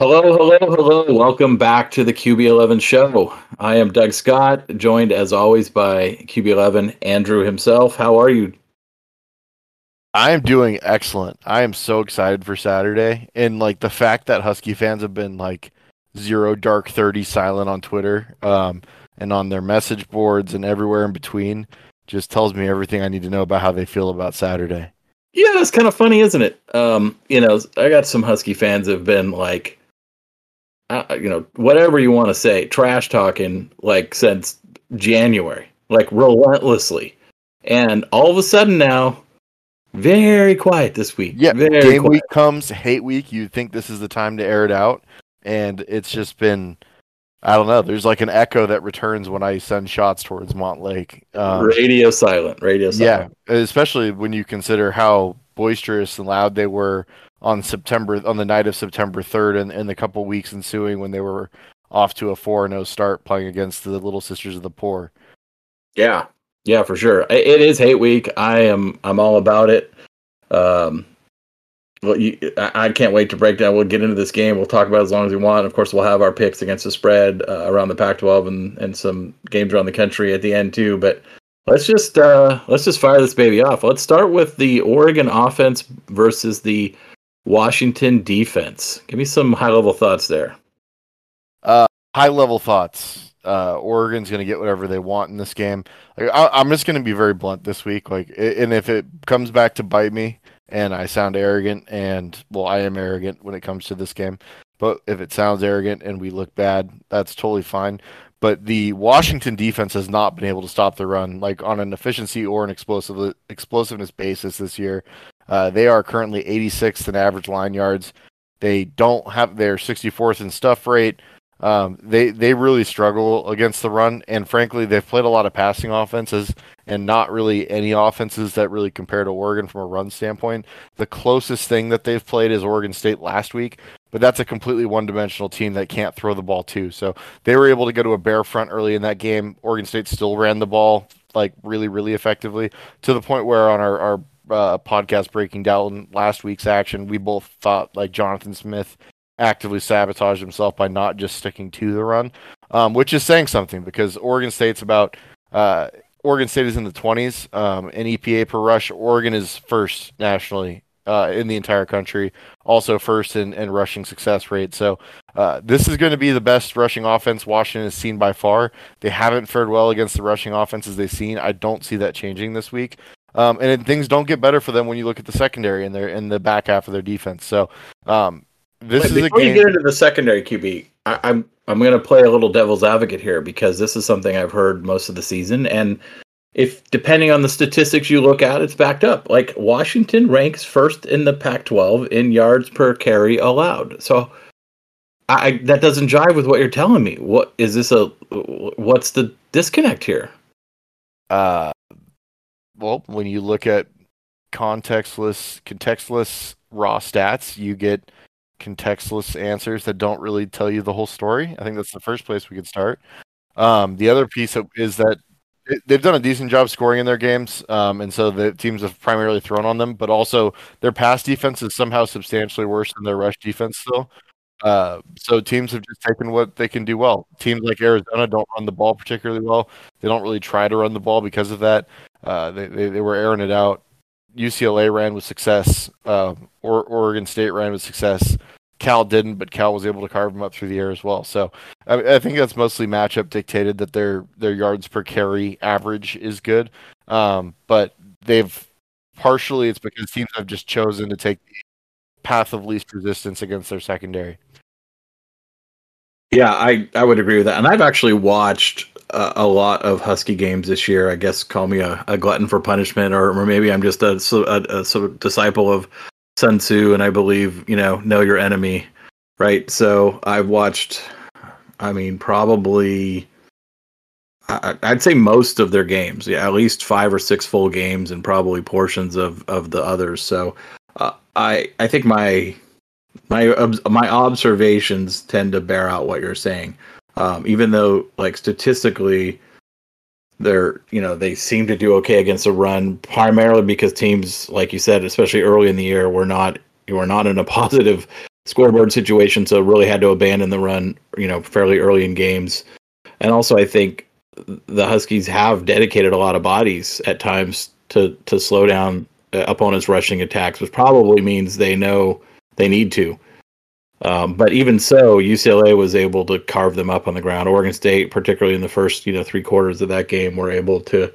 Hello, hello, hello. Welcome back to the QB11 show. I am Doug Scott, joined as always by QB11 Andrew himself. How are you? I am doing excellent. I am so excited for Saturday. And like the fact that Husky fans have been like zero dark 30 silent on Twitter um, and on their message boards and everywhere in between just tells me everything I need to know about how they feel about Saturday. Yeah, it's kind of funny, isn't it? Um, you know, I got some Husky fans have been like, uh, you know, whatever you want to say, trash talking like since January, like relentlessly. And all of a sudden now, very quiet this week. Yeah, very game quiet. week comes, hate week. You think this is the time to air it out, and it's just been, I don't know. There's like an echo that returns when I send shots towards Montlake. Um, radio silent, radio silent. yeah, especially when you consider how boisterous and loud they were on September on the night of September 3rd and, and the couple weeks ensuing when they were off to a 4-0 start playing against the Little Sisters of the Poor. Yeah, yeah, for sure. It is hate week. I am. I'm all about it. Um, well, you, I, can't wait to break down. We'll get into this game. We'll talk about as long as we want. Of course, we'll have our picks against the spread uh, around the Pac-12 and and some games around the country at the end too. But let's just uh, let's just fire this baby off. Let's start with the Oregon offense versus the Washington defense. Give me some high level thoughts there. Uh, high level thoughts. Uh, Oregon's going to get whatever they want in this game. Like, I, I'm just going to be very blunt this week. Like, and if it comes back to bite me, and I sound arrogant, and well, I am arrogant when it comes to this game. But if it sounds arrogant and we look bad, that's totally fine. But the Washington defense has not been able to stop the run, like on an efficiency or an explosive explosiveness basis this year. Uh, they are currently 86th in average line yards. They don't have their 64th in stuff rate. Um, they they really struggle against the run, and frankly, they've played a lot of passing offenses and not really any offenses that really compare to Oregon from a run standpoint. The closest thing that they've played is Oregon State last week, but that's a completely one-dimensional team that can't throw the ball too. So they were able to go to a bare front early in that game. Oregon State still ran the ball like really really effectively to the point where on our, our uh, podcast breaking down last week's action, we both thought like Jonathan Smith actively sabotaged himself by not just sticking to the run, um, which is saying something because Oregon State's about uh, Oregon State is in the 20s um, in EPA per rush. Oregon is first nationally uh, in the entire country, also first in, in rushing success rate. So uh, this is going to be the best rushing offense Washington has seen by far. They haven't fared well against the rushing offenses they've seen. I don't see that changing this week. Um, and it, things don't get better for them when you look at the secondary and their in the back half of their defense. So um, this Wait, is a before you get into the secondary QB, I, I'm I'm going to play a little devil's advocate here because this is something I've heard most of the season, and if depending on the statistics you look at, it's backed up. Like Washington ranks first in the Pac-12 in yards per carry allowed. So I, I that doesn't jive with what you're telling me. What is this a? What's the disconnect here? Uh, well, when you look at contextless, contextless raw stats, you get contextless answers that don't really tell you the whole story. I think that's the first place we could start. Um, the other piece is that they've done a decent job scoring in their games, um, and so the teams have primarily thrown on them. But also, their pass defense is somehow substantially worse than their rush defense still. Uh, so teams have just taken what they can do well. Teams like Arizona don't run the ball particularly well. They don't really try to run the ball because of that. Uh, they, they they were airing it out. UCLA ran with success. Uh, or Oregon State ran with success. Cal didn't, but Cal was able to carve them up through the air as well. So I, I think that's mostly matchup dictated that their their yards per carry average is good. Um, but they've partially it's because teams have just chosen to take the path of least resistance against their secondary. Yeah, I, I would agree with that. And I've actually watched a, a lot of Husky games this year. I guess call me a, a glutton for punishment, or, or maybe I'm just a, a, a sort of disciple of Sun Tzu, and I believe, you know, know your enemy, right? So I've watched, I mean, probably, I, I'd say most of their games. Yeah, at least five or six full games, and probably portions of of the others. So uh, I I think my my my observations tend to bear out what you're saying. Um, even though, like statistically, they're you know they seem to do okay against the run, primarily because teams, like you said, especially early in the year, were not you were not in a positive scoreboard situation, so really had to abandon the run, you know, fairly early in games. And also, I think the Huskies have dedicated a lot of bodies at times to to slow down uh, opponents' rushing attacks, which probably means they know they need to. Um, but even so, UCLA was able to carve them up on the ground. Oregon State, particularly in the first you know three quarters of that game, were able to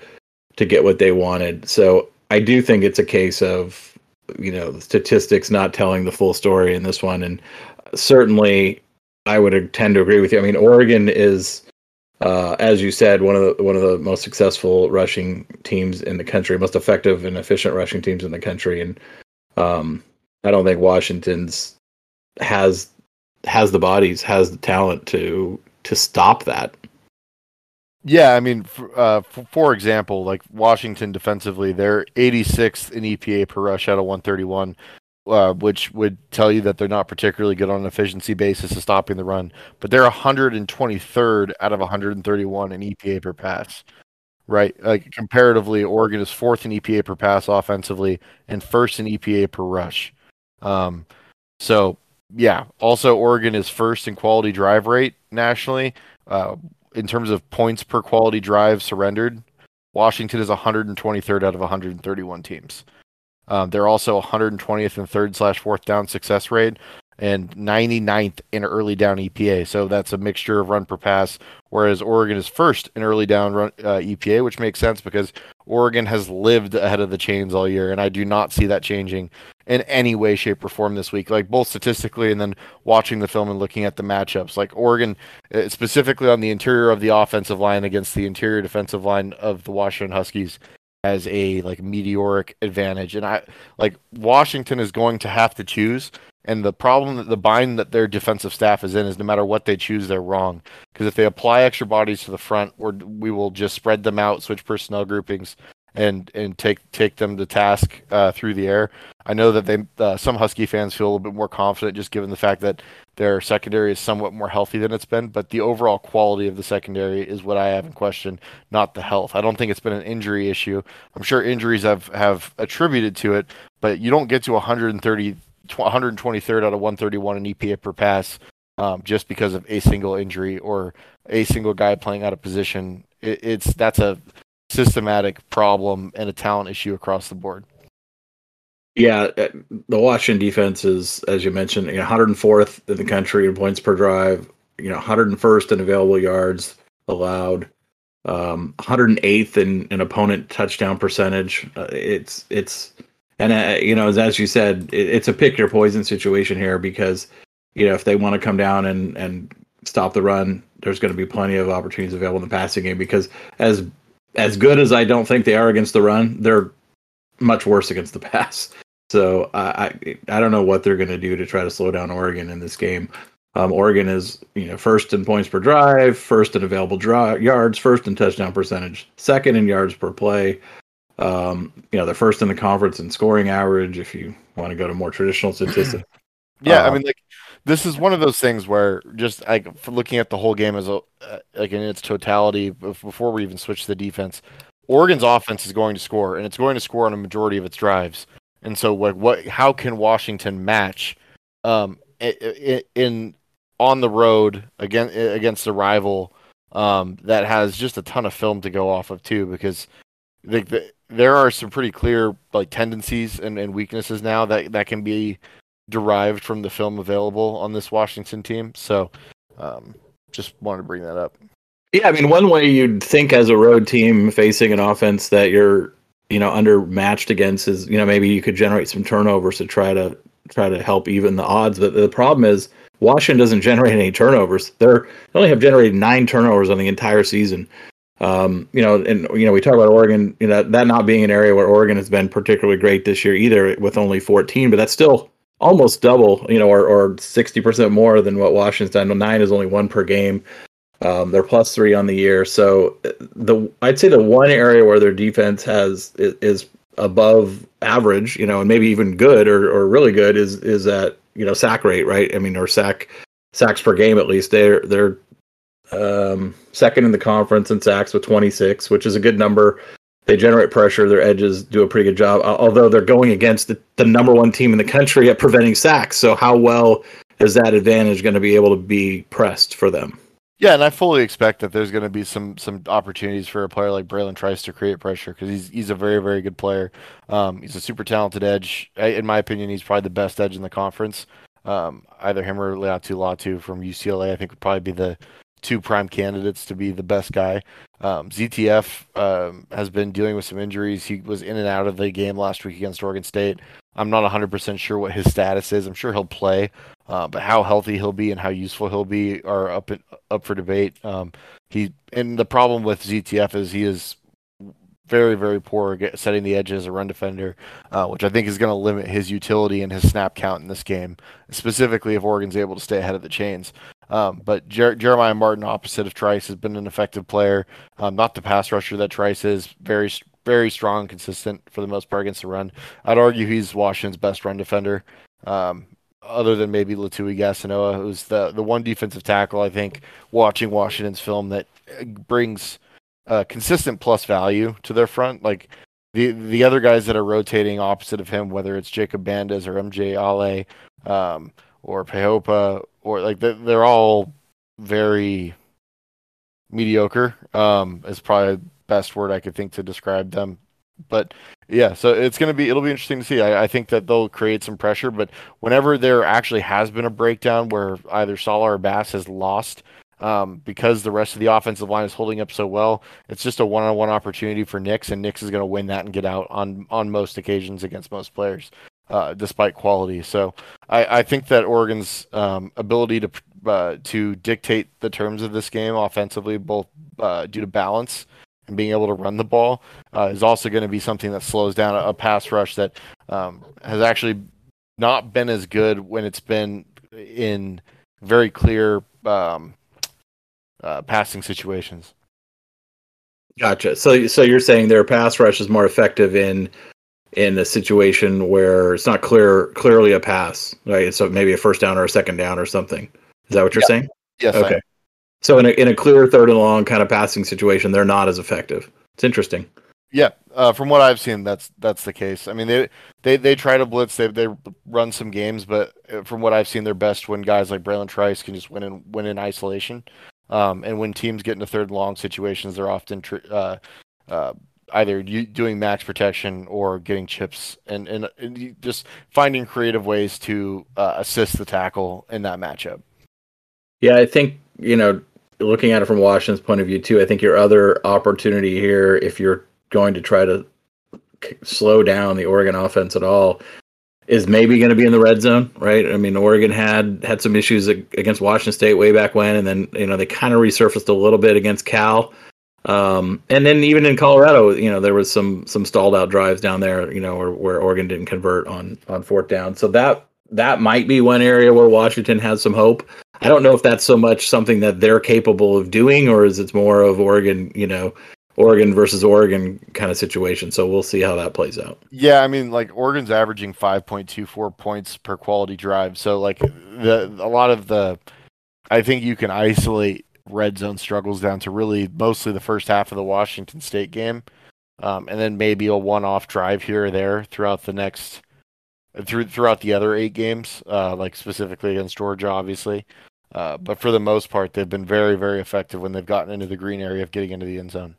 to get what they wanted. So I do think it's a case of you know statistics not telling the full story in this one, and certainly I would tend to agree with you. I mean, Oregon is. Uh, as you said, one of the one of the most successful rushing teams in the country, most effective and efficient rushing teams in the country, and um, I don't think Washington's has has the bodies, has the talent to to stop that. Yeah, I mean, for, uh, for, example, like Washington defensively, they're 86th in EPA per rush out of 131, uh, which would tell you that they're not particularly good on an efficiency basis of stopping the run. But they're 123rd out of 131 in EPA per pass, right? Like comparatively, Oregon is fourth in EPA per pass offensively and first in EPA per rush. Um, so yeah, also Oregon is first in quality drive rate nationally. Uh, in terms of points per quality drive surrendered, Washington is 123rd out of 131 teams. Um, they're also 120th and third slash fourth down success rate and 99th in early down EPA. So that's a mixture of run per pass, whereas Oregon is first in early down run uh, EPA, which makes sense because Oregon has lived ahead of the chains all year, and I do not see that changing in any way, shape, or form this week. Like both statistically and then watching the film and looking at the matchups. Like Oregon, uh, specifically on the interior of the offensive line against the interior defensive line of the Washington Huskies, has a like meteoric advantage. And I like Washington is going to have to choose. And the problem that the bind that their defensive staff is in is no matter what they choose, they're wrong. Because if they apply extra bodies to the front, or we will just spread them out, switch personnel groupings, and and take take them to task uh, through the air. I know that they uh, some Husky fans feel a little bit more confident just given the fact that their secondary is somewhat more healthy than it's been, but the overall quality of the secondary is what I have in question, not the health. I don't think it's been an injury issue. I'm sure injuries have have attributed to it, but you don't get to 130 123rd out of 131 in EPA per pass um, just because of a single injury or a single guy playing out of position. It, it's that's a systematic problem and a talent issue across the board. Yeah, uh, the Washington defense is, as you mentioned, you know, 104th in the country in points per drive. You know, 101st in available yards allowed, um, 108th in an opponent touchdown percentage. Uh, it's it's and uh, you know, as, as you said, it, it's a pick your poison situation here because you know if they want to come down and and stop the run, there's going to be plenty of opportunities available in the passing game because as as good as I don't think they are against the run, they're much worse against the pass. So I I don't know what they're going to do to try to slow down Oregon in this game. Um, Oregon is you know first in points per drive, first in available yards, first in touchdown percentage, second in yards per play. Um, you know they're first in the conference in scoring average. If you want to go to more traditional statistics. yeah, I um, mean like this is one of those things where just like looking at the whole game as a uh, like in its totality before we even switch to the defense, Oregon's offense is going to score and it's going to score on a majority of its drives. And so like what how can Washington match um in, in on the road against against a rival um that has just a ton of film to go off of too because the, the, there are some pretty clear like tendencies and, and weaknesses now that that can be derived from the film available on this Washington team. So, um, just wanted to bring that up. Yeah, I mean, one way you'd think as a road team facing an offense that you're, you know, undermatched against is, you know, maybe you could generate some turnovers to try to try to help even the odds. But the problem is Washington doesn't generate any turnovers. They're they only have generated nine turnovers on the entire season. Um, you know, and you know, we talk about Oregon, you know, that not being an area where Oregon has been particularly great this year either, with only 14, but that's still almost double, you know, or, or 60% more than what Washington's done. Nine is only one per game. Um, they're plus three on the year. So the I'd say the one area where their defense has is, is above average, you know, and maybe even good or, or really good is is that you know sack rate, right? I mean, or sack sacks per game at least. They're they're um, second in the conference in sacks with 26, which is a good number. They generate pressure. Their edges do a pretty good job, although they're going against the, the number one team in the country at preventing sacks. So how well is that advantage going to be able to be pressed for them? Yeah, and I fully expect that there's going to be some some opportunities for a player like Bralen Trice to create pressure because he's he's a very very good player. Um, he's a super talented edge. In my opinion, he's probably the best edge in the conference. Um, either him or Laiatu Latu from UCLA, I think would probably be the two prime candidates to be the best guy. Um, ZTF um, has been dealing with some injuries. He was in and out of the game last week against Oregon State. I'm not 100% sure what his status is. I'm sure he'll play, uh, but how healthy he'll be and how useful he'll be are up in, up for debate. Um, he and the problem with ZTF is he is very very poor setting the edge as a run defender, uh, which I think is going to limit his utility and his snap count in this game, specifically if Oregon's able to stay ahead of the chains. Um, but Jer- Jeremiah Martin, opposite of Trice, has been an effective player. Um, not the pass rusher that Trice is. Very, very strong, consistent for the most part against the run. I'd argue he's Washington's best run defender, um, other than maybe Lutui Gassinoa, who's the the one defensive tackle I think watching Washington's film that uh, brings uh, consistent plus value to their front. Like the the other guys that are rotating opposite of him, whether it's Jacob Bandes or MJ Ale or Peihopa or like they're all very mediocre. Um, is probably best word I could think to describe them. But yeah, so it's gonna be it'll be interesting to see. I, I think that they'll create some pressure, but whenever there actually has been a breakdown where either Saleh or Bass has lost um, because the rest of the offensive line is holding up so well, it's just a one-on-one opportunity for Nix, and Nix is going to win that and get out on on most occasions against most players uh, despite quality. So I, I think that Oregon's um, ability to uh, to dictate the terms of this game offensively, both uh, due to balance and being able to run the ball, uh, is also going to be something that slows down a, a pass rush that um, has actually not been as good when it's been in very clear um, uh, passing situations. Gotcha. So, so you're saying their pass rush is more effective in in a situation where it's not clear clearly a pass, right? So maybe a first down or a second down or something. Is that what you're yeah. saying? Yes. Okay. So in a in a clear third and long kind of passing situation, they're not as effective. It's interesting. Yeah, uh, from what I've seen, that's that's the case. I mean, they they they try to blitz, they they run some games, but uh, from what I've seen, they're best when guys like Bralen Trice can just win in win in isolation. Um, and when teams get into third and long situations, they're often tr- uh, uh, either doing max protection or getting chips and, and, and just finding creative ways to uh, assist the tackle in that matchup. Yeah, I think, you know, looking at it from Washington's point of view too, I think your other opportunity here, if you're going to try to slow down the Oregon offense at all, is maybe going to be in the red zone, right? I mean, Oregon had had some issues against Washington State way back when, and then you know they kind of resurfaced a little bit against Cal. Um, and then even in Colorado, you know, there was some some stalled out drives down there, you know, where, where Oregon didn't convert on on fourth down. So that that might be one area where Washington has some hope. I don't know if that's so much something that they're capable of doing, or is it more of Oregon, you know, Oregon versus Oregon kind of situation. So we'll see how that plays out. Yeah, I mean, like Oregon's averaging five point two four points per quality drive. So like the a lot of the, I think you can isolate red zone struggles down to really mostly the first half of the Washington State game, um, and then maybe a one-off drive here or there throughout the next through throughout the other eight games, uh, like specifically against Georgia, obviously. Uh, but for the most part, they've been very, very effective when they've gotten into the green area of getting into the end zone.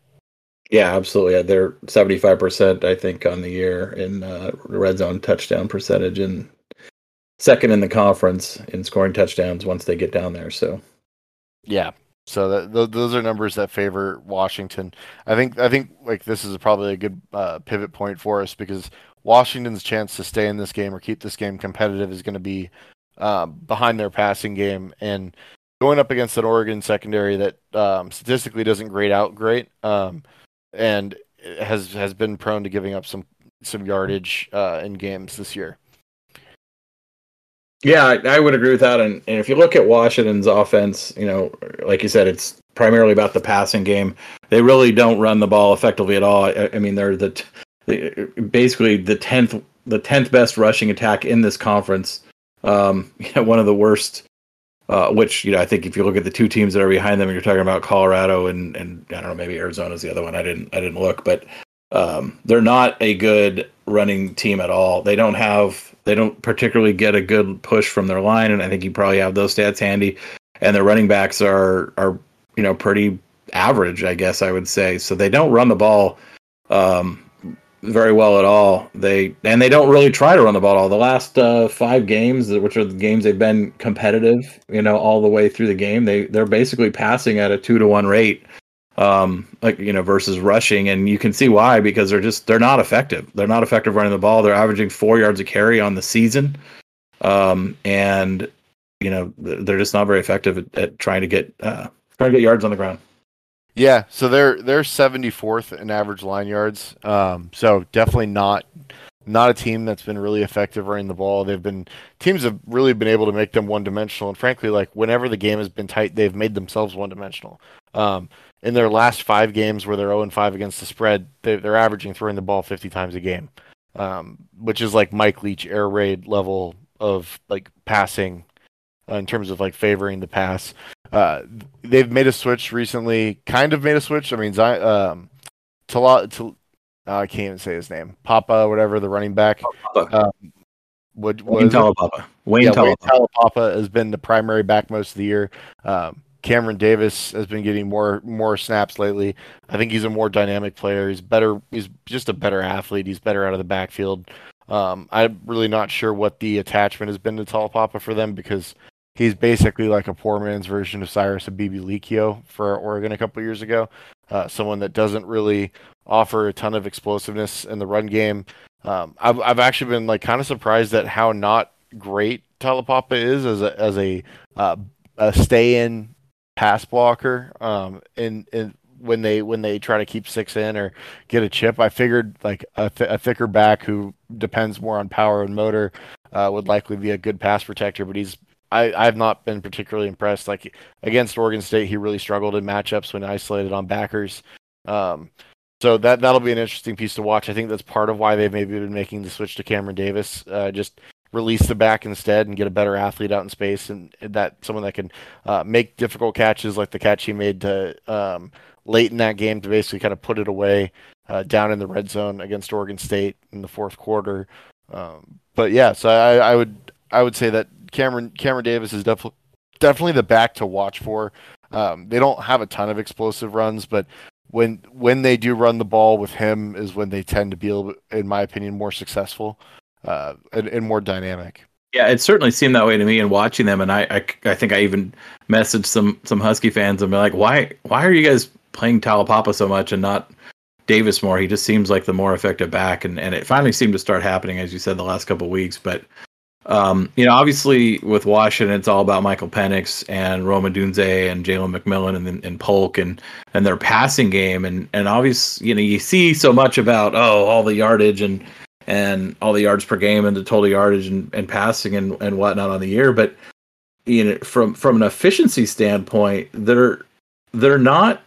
Yeah, absolutely. They're seventy-five percent, I think, on the year in uh, red zone touchdown percentage, and second in the conference in scoring touchdowns once they get down there. So, yeah, so that, th- those are numbers that favor Washington. I think I think like this is probably a good uh, pivot point for us because Washington's chance to stay in this game or keep this game competitive is going to be um, behind their passing game and going up against an Oregon secondary that um, statistically doesn't grade out great um, and has has been prone to giving up some some yardage uh, in games this year. Yeah, I, I would agree with that. And, and if you look at Washington's offense, you know, like you said, it's primarily about the passing game. They really don't run the ball effectively at all. I, I mean, they're the, basically the tenth the tenth best rushing attack in this conference. Um, you know, one of the worst. Uh, which you know, I think if you look at the two teams that are behind them, and you're talking about Colorado and and I don't know, maybe Arizona's the other one. I didn't I didn't look, but um, they're not a good running team at all. They don't have they don't particularly get a good push from their line, and I think you probably have those stats handy. And their running backs are are you know pretty average, I guess I would say. So they don't run the ball um, very well at all. They and they don't really try to run the ball. at All the last uh, five games, which are the games they've been competitive, you know, all the way through the game, they they're basically passing at a two to one rate, um, like you know, versus rushing, and you can see why because they're just they're not effective. They're not effective running the ball. They're averaging four yards a carry on the season, um, and you know they're just not very effective at, at trying to get uh, trying to get yards on the ground. Yeah, so they're they're 74th in average line yards. Um, so definitely not not a team that's been really effective running the ball. They've been teams have really been able to make them one dimensional, and frankly, like whenever the game has been tight, they've made themselves one dimensional. Um, in their last five games, where they're 0 5 against the spread, they, are averaging throwing the ball 50 times a game, um, which is like Mike Leach air raid level of like passing uh, in terms of like favoring the pass. Uh, they've made a switch recently, kind of made a switch. I mean, Zion, um, Tala, Tal- uh, I can't even say his name. Papa, whatever the running back. Um, Wayne Taulapapa. Wayne, yeah, Wayne Taulapapa has been the primary back most of the year. Um, Cameron Davis has been getting more more snaps lately. I think he's a more dynamic player. He's better. He's just a better athlete. He's better out of the backfield. Um, I'm really not sure what the attachment has been to Taulapapa for them because he's basically like a poor man's version of Cyrus Habibi-Likio for Oregon a couple years ago. Uh, someone that doesn't really offer a ton of explosiveness in the run game. Um, I've I've actually been like kind of surprised at how not great Taulapapa is as a as a uh, a stay in pass blocker. Um, and and when they when they try to keep six in or get a chip, I figured like a, th- a thicker back who depends more on power and motor uh, would likely be a good pass protector. But he's I, I've not been particularly impressed. Like against Oregon State, he really struggled in matchups when isolated on backers. Um, so that that'll be an interesting piece to watch. I think that's part of why they've maybe been making the switch to Cameron Davis. Uh, just release the back instead and get a better athlete out in space and that someone that can uh, make difficult catches like the catch he made to um, late in that game to basically kind of put it away uh, down in the red zone against Oregon State in the fourth quarter. Um, but yeah, so I, I would I would say that Cameron Cameron Davis is definitely definitely the back to watch for. Um, they don't have a ton of explosive runs, but when when they do run the ball with him is when they tend to be, in my opinion, more successful uh, and, and more dynamic. Yeah, it certainly seemed that way to me in watching them, and I, I, I think I even messaged some some Husky fans and be like, why why are you guys playing Taulapapa so much and not Davis more? He just seems like the more effective back, and, and it finally seemed to start happening, as you said, the last couple weeks. But um, you know, obviously with Washington, it's all about Michael Penix and Rome Odunze and Jalen McMillan and, and Polk and and their passing game. And and obviously, you know, you see so much about oh all the yardage and and all the yards per game and the total yardage and, and passing and, and whatnot on the year. But you know, from from an efficiency standpoint, they're they're not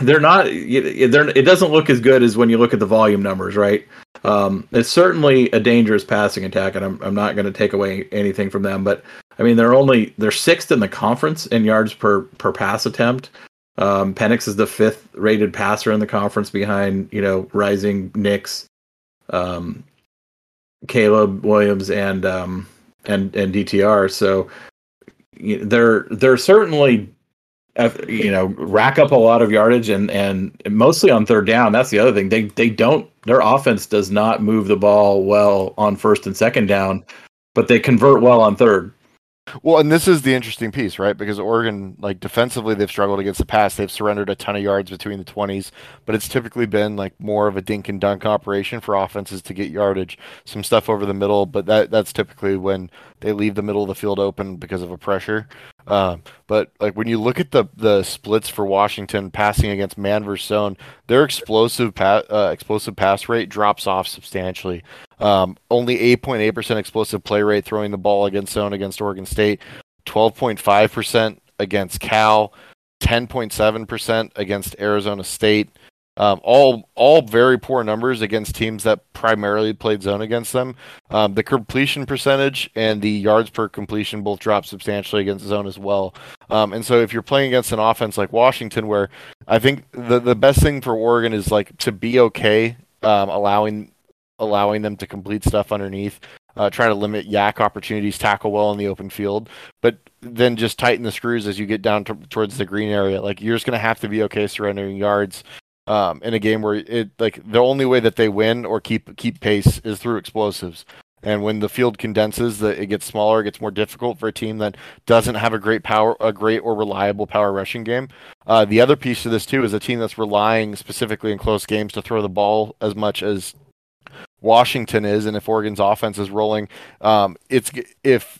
they're not they're, it doesn't look as good as when you look at the volume numbers, right? Um, it's certainly a dangerous passing attack, and I'm I'm not going to take away anything from them, but I mean they're only they're sixth in the conference in yards per per pass attempt. Um, Penix is the fifth rated passer in the conference behind you know rising Nix, um, Caleb Williams, and um, and and DTR. So they're they're certainly you know rack up a lot of yardage and and mostly on third down. That's the other thing. They they don't their offense does not move the ball well on first and second down but they convert well on third well and this is the interesting piece right? Because oregon like defensively they've struggled against the pass. They've surrendered a ton of yards between the 20s but it's typically been like more of a dink and dunk operation for offenses to get yardage some stuff over the middle but that that's typically when they leave the middle of the field open because of a pressure. Um, but like when you look at the the splits for Washington passing against man versus zone, their explosive pa- uh, explosive pass rate drops off substantially. Um, only 8.8% explosive play rate throwing the ball against zone against Oregon State, 12.5% against Cal, 10.7% against Arizona State. Um, all all very poor numbers against teams that primarily played zone against them. Um, the completion percentage and the yards per completion both dropped substantially against zone as well. Um, and so if you're playing against an offense like Washington, where I think the the best thing for Oregon is like to be okay um, allowing allowing them to complete stuff underneath. Uh, try to limit YAC opportunities, tackle well in the open field, but then just tighten the screws as you get down to, towards the green area. Like you're just going to have to be okay surrendering yards um, in a game where it like the only way that they win or keep keep pace is through explosives. And when the field condenses, that it gets smaller, it gets more difficult for a team that doesn't have a great power, a great or reliable power rushing game. Uh, the other piece to this too is a team that's relying specifically in close games to throw the ball as much as Washington is, and if Oregon's offense is rolling, um, it's if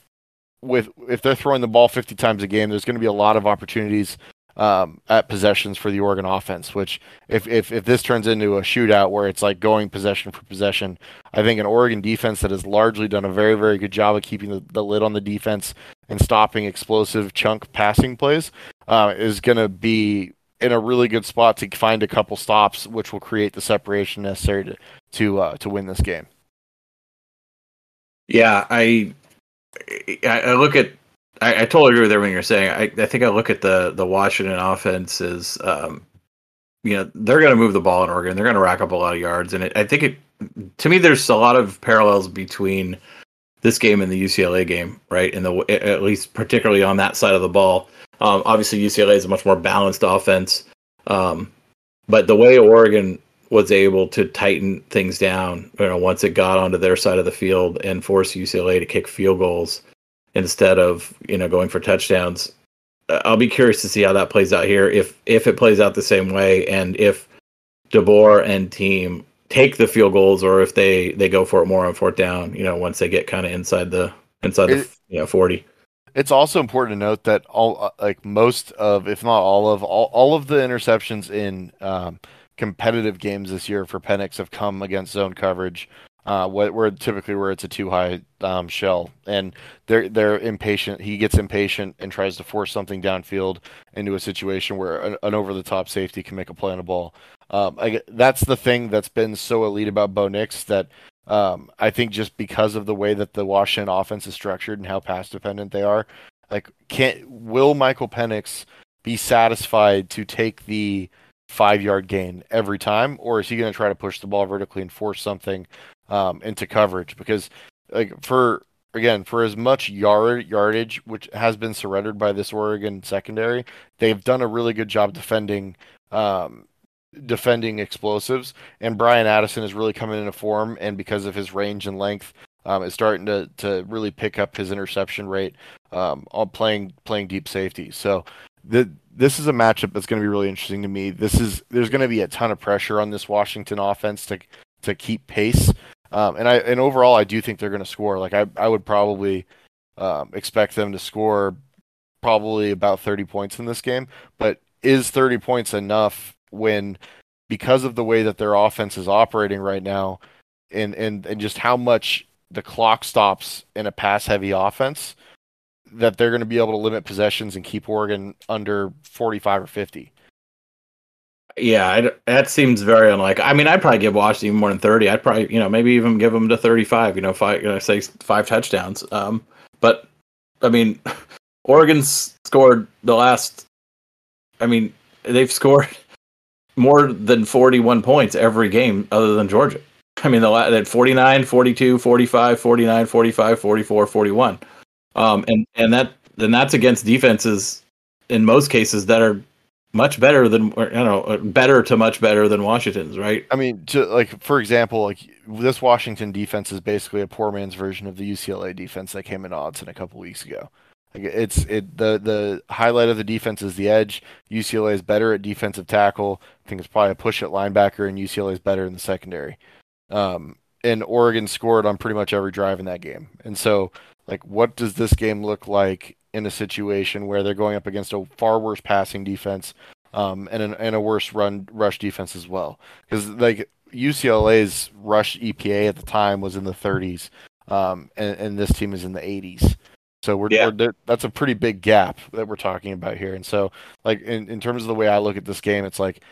with if they're throwing the ball 50 times a game, there's going to be a lot of opportunities um, at possessions for the Oregon offense. Which, if, if if this turns into a shootout where it's like going possession for possession, I think an Oregon defense that has largely done a very very good job of keeping the, the lid on the defense and stopping explosive chunk passing plays uh, is going to be in a really good spot to find a couple stops, which will create the separation necessary to to uh, to win this game. Yeah, I I look at I, I totally agree with everything you're saying. I, I think I look at the the Washington offense as um, you know they're going to move the ball in Oregon. They're going to rack up a lot of yards, and it, I think it to me there's a lot of parallels between this game and the UCLA game, right? In the at least particularly on that side of the ball. Um, obviously, UCLA is a much more balanced offense, um, but the way Oregon was able to tighten things down, you know, once it got onto their side of the field and force UCLA to kick field goals instead of you know going for touchdowns. Uh, I'll be curious to see how that plays out here. If if it plays out the same way, and if DeBoer and team take the field goals, or if they they go for it more on fourth down, you know, once they get kind of inside the inside it, the you know forty. It's also important to note that all uh, like most of, if not all of, all, all of the interceptions in um, competitive games this year for Penix have come against zone coverage, uh, where typically where it's a too high um, shell, and they're they're impatient. He gets impatient and tries to force something downfield into a situation where an, an over the top safety can make a play on a ball. Um, I, that's the thing that's been so elite about Bo Nix that um, I think just because of the way that the Washington offense is structured and how pass dependent they are, like can't will Michael Penix be satisfied to take the five yard gain every time, or is he going to try to push the ball vertically and force something um, into coverage? Because like for again for as much yard yardage which has been surrendered by this Oregon secondary, they've done a really good job defending um, defending explosives. And Bryan Addison is really coming into form, and because of his range and length, um, is starting to to really pick up his interception rate um, on playing playing deep safety. So the this is a matchup that's going to be really interesting to me. This is there's going to be a ton of pressure on this Washington offense to to keep pace. Um, and I and overall, I do think they're going to score. Like I, I would probably um, expect them to score probably about 30 points in this game. But is 30 points enough when, because of the way that their offense is operating right now, and and and just how much the clock stops in a pass-heavy offense? that they're going to be able to limit possessions and keep Oregon under 45 or 50. Yeah, I, that seems very unlikely. I mean, I'd probably give Washington more than 30. I'd probably, you know, maybe even give them to 35, you know, five, you know, say five touchdowns. Um, but I mean, Oregon's scored the last, I mean, they've scored more than 41 points every game other than Georgia. I mean, the at 49, 42, 45, 49, 45, 44, 41. Um, and and that then that's against defenses in most cases that are much better than you know uh, better to much better than Washington's, right? I mean, to, like for example, like this Washington defense is basically a poor man's version of the UCLA defense that came in odds in a couple weeks ago. Like it's it the the highlight of the defense is the edge. UCLA is better at defensive tackle. I think it's probably a push at linebacker, and UCLA is better in the secondary. Um, and Oregon scored on pretty much every drive in that game, and so like what does this game look like in a situation where they're going up against a far worse passing defense um, and, an, and a worse run rush defense as well? Because like UCLA's rush EPA at the time was in the 30s, um, and, and this team is in the 80s. So we're, Yeah. we're that's a pretty big gap that we're talking about here. And so, like in, in terms of the way I look at this game, it's like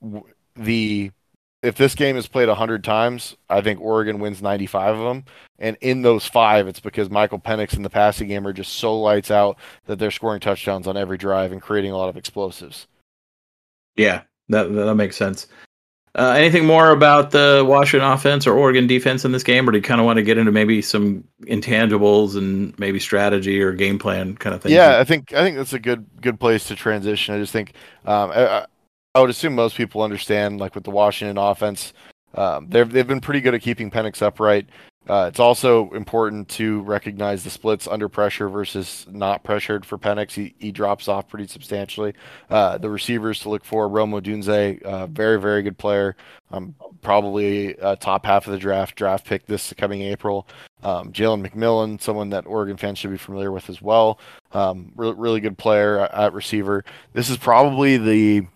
w- the if this game is played 100 times, I think Oregon wins 95 of them. And in those five, it's because Michael Penix and the passing game are just so lights out that they're scoring touchdowns on every drive and creating a lot of explosives. Yeah, that that makes sense. Uh, anything more about the Washington offense or Oregon defense in this game, or do you kind of want to get into maybe some intangibles and maybe strategy or game plan kind of thing? Yeah, I think I think that's a good good place to transition. I just think um, I, I- would assume most people understand, like with the Washington offense, um, they've they've been pretty good at keeping Penix upright. Uh, it's also important to recognize the splits under pressure versus not pressured for Penix. He, he drops off pretty substantially. Uh, the receivers to look for: Rome Odunze, uh, very very good player, um, probably uh, top half of the draft draft pick this coming April. Um, Jalen McMillan, someone that Oregon fans should be familiar with as well. Um, re- really good player at, at receiver. This is probably the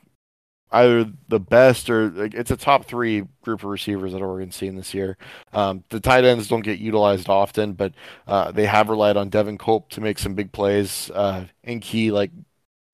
either the best or like, it's a top three group of receivers that Oregon's seen this year. Um, the tight ends don't get utilized often, but uh, they have relied on Devin Culp to make some big plays uh, in key like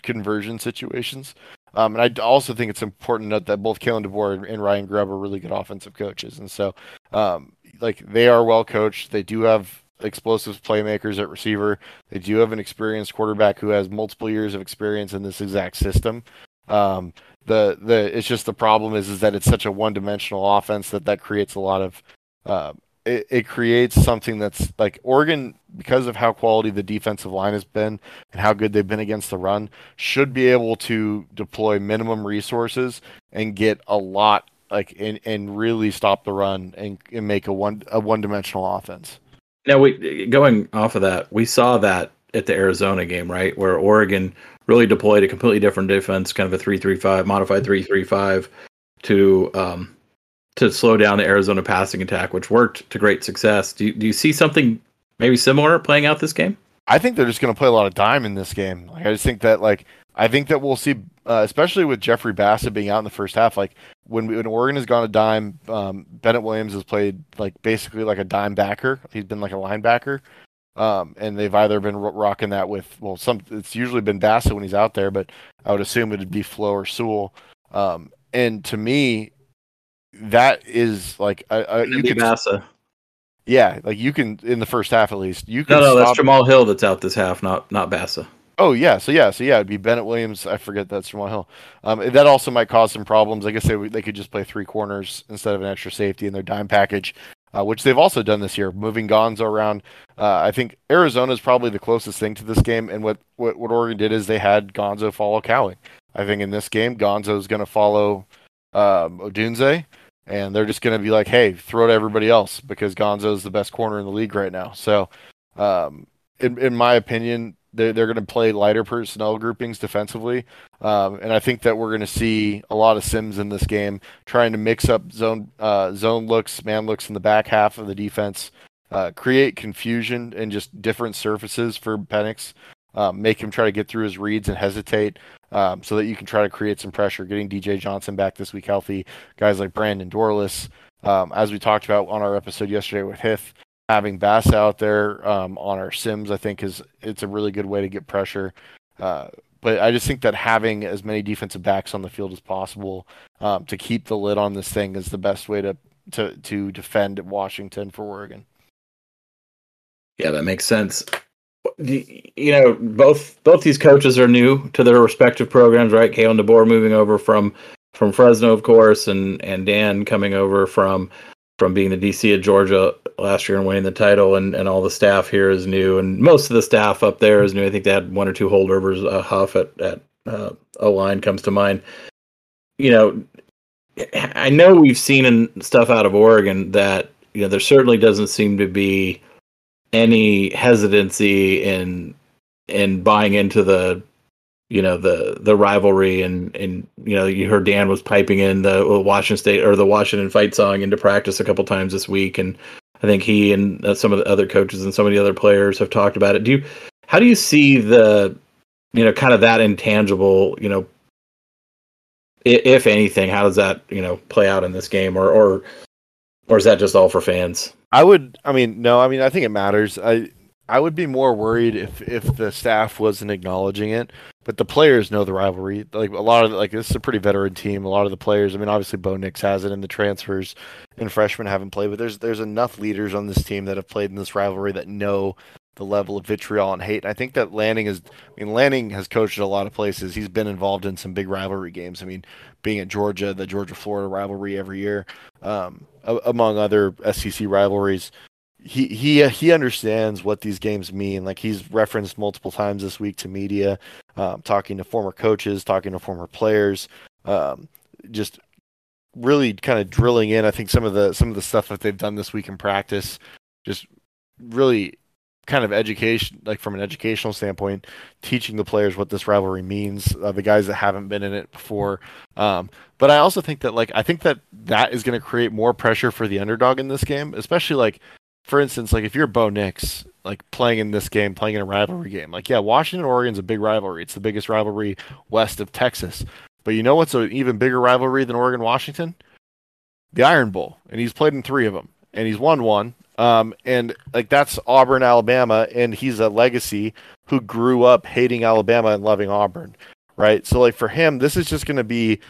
conversion situations. Um, and I also think it's important to note that both Kalen DeBoer and Ryan Grubb are really good offensive coaches, and so um, like they are well coached. They do have explosive playmakers at receiver. They do have an experienced quarterback who has multiple years of experience in this exact system. Um, the the it's just the problem is is that it's such a one dimensional offense that that creates a lot of uh, it, it creates something that's like Oregon because of how quality the defensive line has been and how good they've been against the run should be able to deploy minimum resources and get a lot like and, and really stop the run and, and make a one a one dimensional offense. Now, we going off of that, we saw that at the Arizona game, right, where Oregon really deployed a completely different defense, kind of a three-three-five, modified three-three-five, to um, to slow down the Arizona passing attack, which worked to great success. Do you, do you see something maybe similar playing out this game? I think they're just going to play a lot of dime in this game. Like I just think that like I think that we'll see, uh, especially with Jeffrey Bassa being out in the first half. Like when when Oregon has gone a dime, um, Bennett Williams has played like basically like a dime backer. He's been like a linebacker, um, and they've either been ro- rocking that with well, some it's usually been Bassa when he's out there, but I would assume it'd be Flo or Sewell. Um, and to me, that is like a, a, you can Bassa. yeah, like you can in the first half at least you can No, no, that's Jamal Hill that's out this half, not not Bassa. Oh yeah, so yeah, so yeah, it'd be Bennett Williams. I forget that's Jamal Hill. Um, that also might cause some problems. I guess they they could just play three corners instead of an extra safety in their dime package, uh, which they've also done this year, moving Gonzo around. Uh, I think Arizona is probably the closest thing to this game, and what, what what Oregon did is they had Gonzo follow Cowing. I think in this game, Gonzo is going to follow um, Odunze, and they're just going to be like, "Hey, throw to everybody else," because Gonzo is the best corner in the league right now. So, um, in in my opinion, they're they're going to play lighter personnel groupings defensively, um, and I think that we're going to see a lot of Sims in this game, trying to mix up zone uh, zone looks, man looks in the back half of the defense, uh, create confusion and just different surfaces for Penix, um, make him try to get through his reads and hesitate, um, so that you can try to create some pressure. Getting DJ Johnson back this week healthy, guys like Brandon Dorlus, um, as we talked about on our episode yesterday with Hith, having Bass out there um, on our Sims, I think is it's a really good way to get pressure. Uh, but I just think that having as many defensive backs on the field as possible um, to keep the lid on this thing is the best way to to to defend Washington for Oregon. Yeah, that makes sense. You know, both both these coaches are new to their respective programs, right? Kalen DeBoer moving over from from Fresno, of course, and and Dan coming over from from being the DC at Georgia last year and winning the title, and and all the staff here is new, and most of the staff up there is new. I think they had one or two holdovers. Uh, Huff at at uh, line comes to mind. You know, I know we've seen in stuff out of Oregon that you know there certainly doesn't seem to be any hesitancy in in buying into the you know the the rivalry and and you know you heard Dan was piping in the Washington State or the Washington fight song into practice a couple times this week and I think he and uh, some of the other coaches and some of the other players have talked about it. Do you, how do you see the, you know, kind of that intangible, you know, if anything, how does that, you know, play out in this game, or or or is that just all for fans? I would. I mean, no. I mean, I think it matters. I I would be more worried if if the staff wasn't acknowledging it, but the players know the rivalry. Like a lot of like this is a pretty veteran team. A lot of the players. I mean, obviously Bo Nix has it, and the transfers and freshmen haven't played. But there's there's enough leaders on this team that have played in this rivalry that know the level of vitriol and hate. And I think that Lanning is. I mean, Lanning has coached at a lot of places. He's been involved in some big rivalry games. I mean, being at Georgia, the Georgia Florida rivalry every year, um, among other SEC rivalries he he uh, he understands what these games mean. Like he's referenced multiple times this week to media, um, talking to former coaches, talking to former players, um, just really kind of drilling in. I think some of the some of the stuff that they've done this week in practice, just really kind of education, like from an educational standpoint, teaching the players what this rivalry means. Uh, the guys that haven't been in it before. Um, but I also think that like I think that that is going to create more pressure for the underdog in this game, especially like for instance, like if you're Bo Nix, like playing in this game, playing in a rivalry game, like yeah, Washington Oregon's a big rivalry. It's the biggest rivalry west of Texas. But you know what's an even bigger rivalry than Oregon Washington? The Iron Bowl, and he's played in three of them, and he's won one. Um, and like that's Auburn, Alabama, and he's a legacy who grew up hating Alabama and loving Auburn, right? So like for him, this is just going to be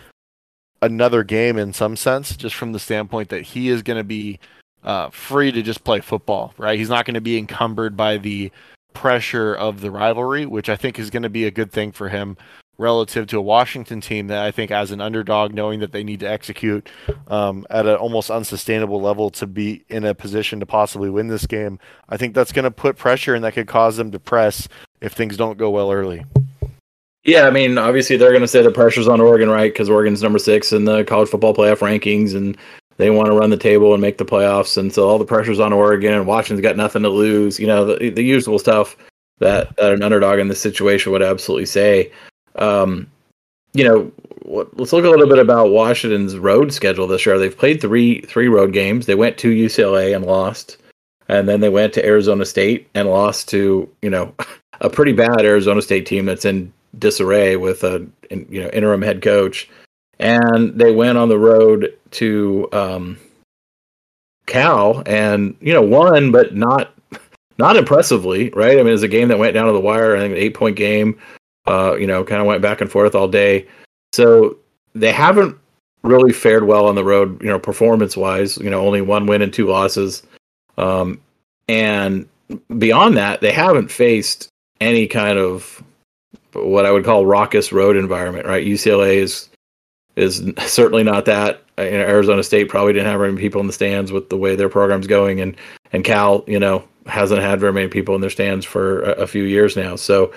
another game in some sense, just from the standpoint that he is going to be uh, free to just play football, right? He's not going to be encumbered by the pressure of the rivalry, which I think is going to be a good thing for him relative to a Washington team that I think, as an underdog, knowing that they need to execute um, at an almost unsustainable level to be in a position to possibly win this game, I think that's going to put pressure and that could cause them to press if things don't go well early. Yeah, I mean, obviously they're going to say the pressure's on Oregon, right? Because Oregon's number six in the college football playoff rankings, and they want to run the table and make the playoffs, and so all the pressure's on Oregon. and Washington's got nothing to lose. You know, the, the usual stuff that, that an underdog in this situation would absolutely say. Um, you know, let's look a little bit about Washington's road schedule this year. They've played three three road games. They went to UCLA and lost, and then they went to Arizona State and lost to you know a pretty bad Arizona State team that's in disarray with a you know interim head coach and they went on the road to um, Cal and you know won, but not not impressively, right? I mean, it's a game that went down to the wire. I think an eight point game. Uh, you know, kind of went back and forth all day. So they haven't really fared well on the road. You know, performance wise. You know, only one win and two losses. Um, and beyond that, they haven't faced any kind of what I would call raucous road environment. Right? UCLA is is certainly not that. You know, Arizona State probably didn't have very many people in the stands with the way their program's going, and and Cal, you know, hasn't had very many people in their stands for a, a few years now. So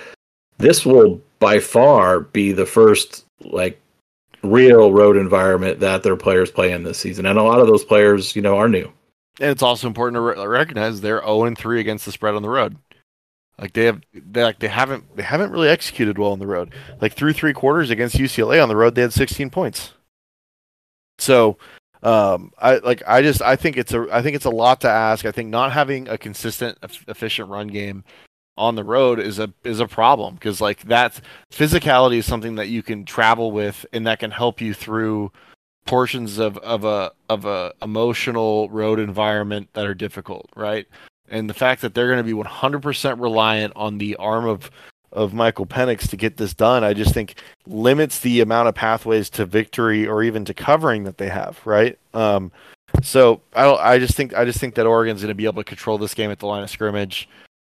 this will by far be the first like real road environment that their players play in this season, and a lot of those players, you know, are new. And it's also important to re- recognize they're 0 3 against the spread on the road. Like they have, they like they haven't, they haven't really executed well on the road. Like through three quarters against UCLA on the road, they had 16 points. So, um, I like, I just, I think it's a, I think it's a lot to ask. I think not having a consistent, efficient run game on the road is a is a problem because like that physicality is something that you can travel with and that can help you through portions of of a of a emotional road environment that are difficult, right? And the fact that they're going to be 100% reliant on the arm of of Michael Penix to get this done, I just think limits the amount of pathways to victory or even to covering that they have, right? Um, so I I just think I just think that Oregon's going to be able to control this game at the line of scrimmage,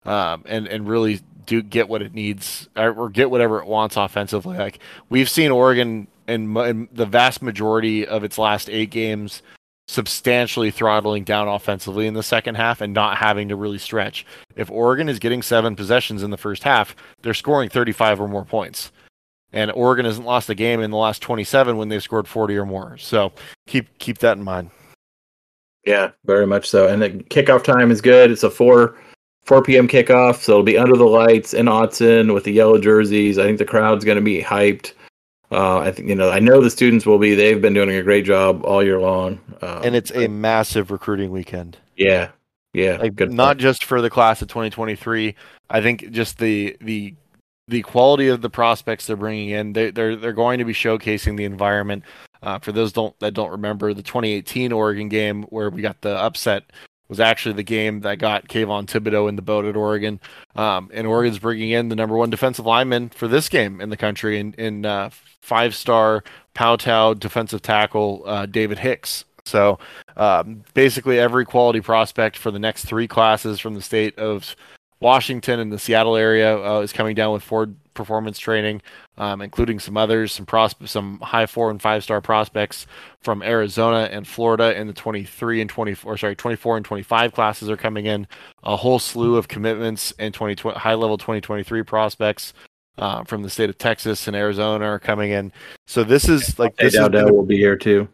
um, and and really do get what it needs or get whatever it wants offensively. Like we've seen Oregon in, in the vast majority of its last eight games substantially throttling down offensively in the second half and not having to really stretch. If Oregon is getting seven possessions in the first half, they're scoring 35 or more points. And Oregon hasn't lost a game in the last 27 when they've scored 40 or more. So keep keep that in mind. Yeah, very much so. And the kickoff time is good. It's a 4 4 p.m. kickoff, so it'll be under the lights in Autzen with the yellow jerseys. I think the crowd's going to be hyped. Uh, I think you know. I know the students will be. They've been doing a great job all year long, um, and it's a massive recruiting weekend. Yeah, Yeah, like not point. just for the class of 2023. I think just the the the quality of the prospects they're bringing in. They, they're they're going to be showcasing the environment. Uh, for those don't that don't remember the 2018 Oregon game where we got the upset was actually the game that got Kayvon Thibodeaux in the boat at Oregon. Um, and Oregon's bringing in the number one defensive lineman for this game in the country in, in uh, five star Paetow defensive tackle uh, David Hicks. So um, basically, every quality prospect for the next three classes from the state of Washington and the Seattle area uh, is coming down with Ford performance training, um, including some others, some prospe- some high four and five star prospects from Arizona and Florida in the 23 and 24, sorry, 24 and 25 classes are coming in. A whole slew of commitments and 20, high level 2023 prospects uh, from the state of Texas and Arizona are coming in. So this is like this is Dowdell will be here too.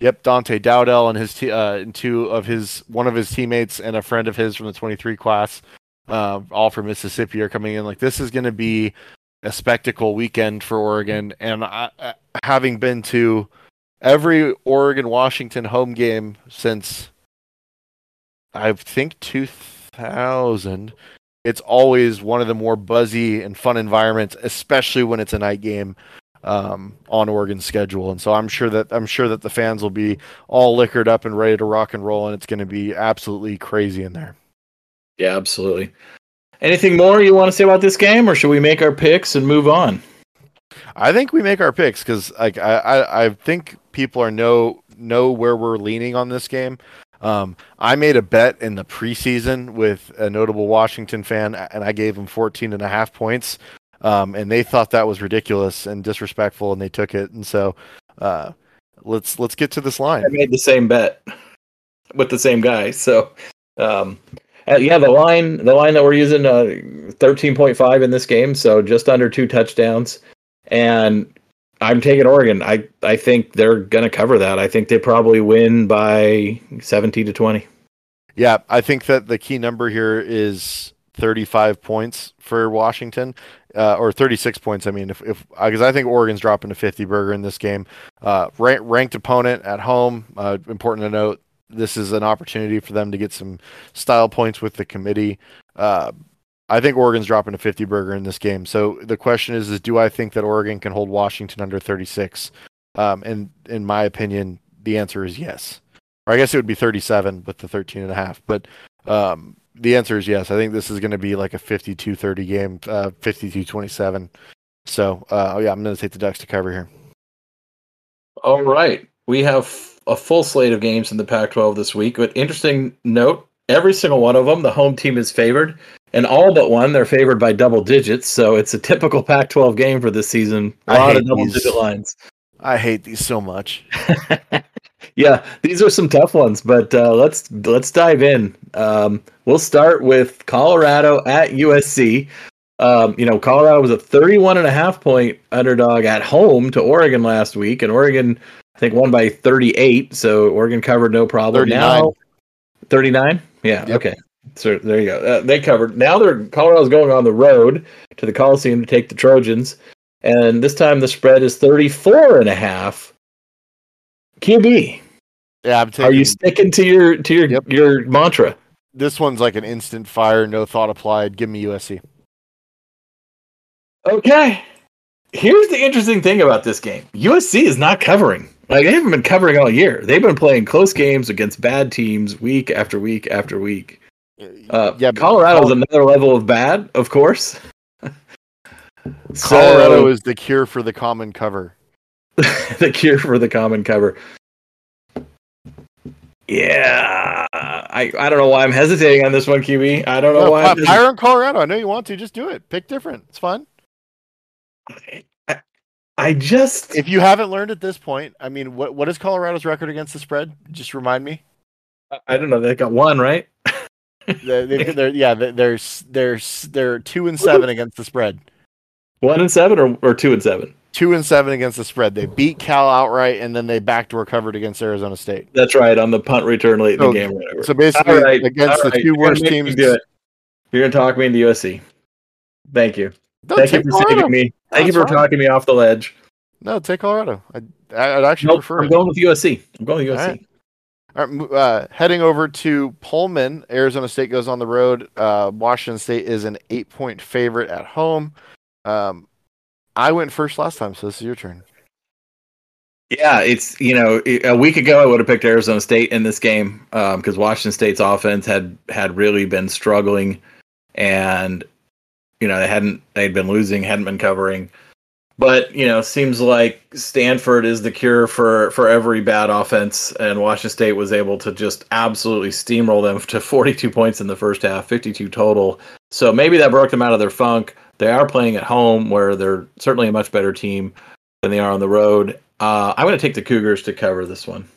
Yep, Dante Dowdell and his te- uh, and two of his one of his teammates and a friend of his from the 23 class, uh, all from Mississippi, are coming in. Like this is going to be a spectacle weekend for Oregon, and I, I, having been to every Oregon Washington home game since I think 2000, it's always one of the more buzzy and fun environments, especially when it's a night game um, on Oregon's schedule. And so I'm sure that I'm sure that the fans will be all liquored up and ready to rock and roll, and it's going to be absolutely crazy in there. Yeah, absolutely. Anything more you want to say about this game, or should we make our picks and move on? I think we make our picks because like I, I I think people are know know where we're leaning on this game. Um, I made a bet in the preseason with a notable Washington fan, and I gave him 14 and a half points. Um, and they thought that was ridiculous and disrespectful, and they took it. And so, uh, let's let's get to this line. I made the same bet with the same guy. So, um, uh, yeah, the line the line that we're using uh, thirteen point five in this game, so just under two touchdowns, and I'm taking Oregon. I I think they're gonna cover that. I think they probably win by seventeen to twenty. Yeah, I think that the key number here is 35 points for Washington, uh, or 36 points. I mean, if if because I think Oregon's dropping a 50 burger in this game. Uh, rank, ranked opponent at home. Uh, important to note, this is an opportunity for them to get some style points with the committee. Uh, I think Oregon's dropping a 50 burger in this game. So the question is, is do I think that Oregon can hold Washington under 36? Um, and in my opinion, the answer is yes. Or I guess it would be 37 with the 13 and a half. But um, the answer is yes. I think this is going to be like a 52-30 game, uh, 52-27. So uh, oh yeah, I'm going to take the Ducks to cover here. All right. We have a full slate of games in the Pac 12 this week. But interesting note every single one of them, the home team is favored. And all but one, they're favored by double digits. So it's a typical Pac 12 game for this season. A lot of double these. digit lines. I hate these so much. yeah, these are some tough ones, but uh, let's let's dive in. Um, we'll start with Colorado at USC. Um, you know, Colorado was a 31 and a half point underdog at home to Oregon last week, and Oregon, I think, won by 38. So Oregon covered no problem. 39. Now, 39? Yeah, Yep. okay. So there you go. Uh, they covered. Now they're Colorado's going on the road to the Coliseum to take the Trojans, and this time the spread is 34 and a half. QB, Yeah, I'm are you sticking to your to your Yep. your mantra? this one's like an instant fire, no thought applied. Give me USC. Okay. Here's the interesting thing about this game. USC is not covering. Like they haven't been covering all year. They've been playing close games against bad teams week after week after week. Uh, yeah, but Colorado's Col- another level of bad, of course. Colorado So- is the cure for the common cover. the cure for the common cover. Yeah, I, I don't know why I'm hesitating on this one, QB. I don't know No, why. fire on Colorado. I know you want to. Just do it. Pick different. It's fun. Hesitating. I, I just If you haven't learned at this point, I mean, what what is Colorado's record against the spread? Just remind me. I don't know. They got one right. They- they- they're, yeah, they- they're they're they're two and seven against the spread. One and seven, or, or two and seven. Two and seven against the spread. They beat Cal outright, and then they backdoor covered against Arizona State. That's right on the punt return late in the game. Or whatever. So basically, All right, against the right. 2 You're worst teams. do it. You're gonna talk me into USC. Thank you. No, Thank you for Colorado. saving me. Thank you for fine. talking me off the ledge. No, take Colorado. I, I'd actually Nope, prefer I'm it. going with USC. I'm going with USC. right. All right, uh, heading over to Pullman, Arizona State goes on the road. Uh, Washington State is an eight point favorite at home. Um, I went first last time, so this is your turn. Yeah, it's you know a week ago I would have picked Arizona State in this game because um, Washington State's offense had had really been struggling, and you know they hadn't they'd been losing, hadn't been covering. But you know, seems like Stanford is the cure for for every bad offense, and Washington State was able to just absolutely steamroll them to 42 points in the first half, 52 total. So maybe that broke them out of their funk. They are playing at home, where they're certainly a much better team than they are on the road. Uh, I'm going to take the Cougars to cover this one.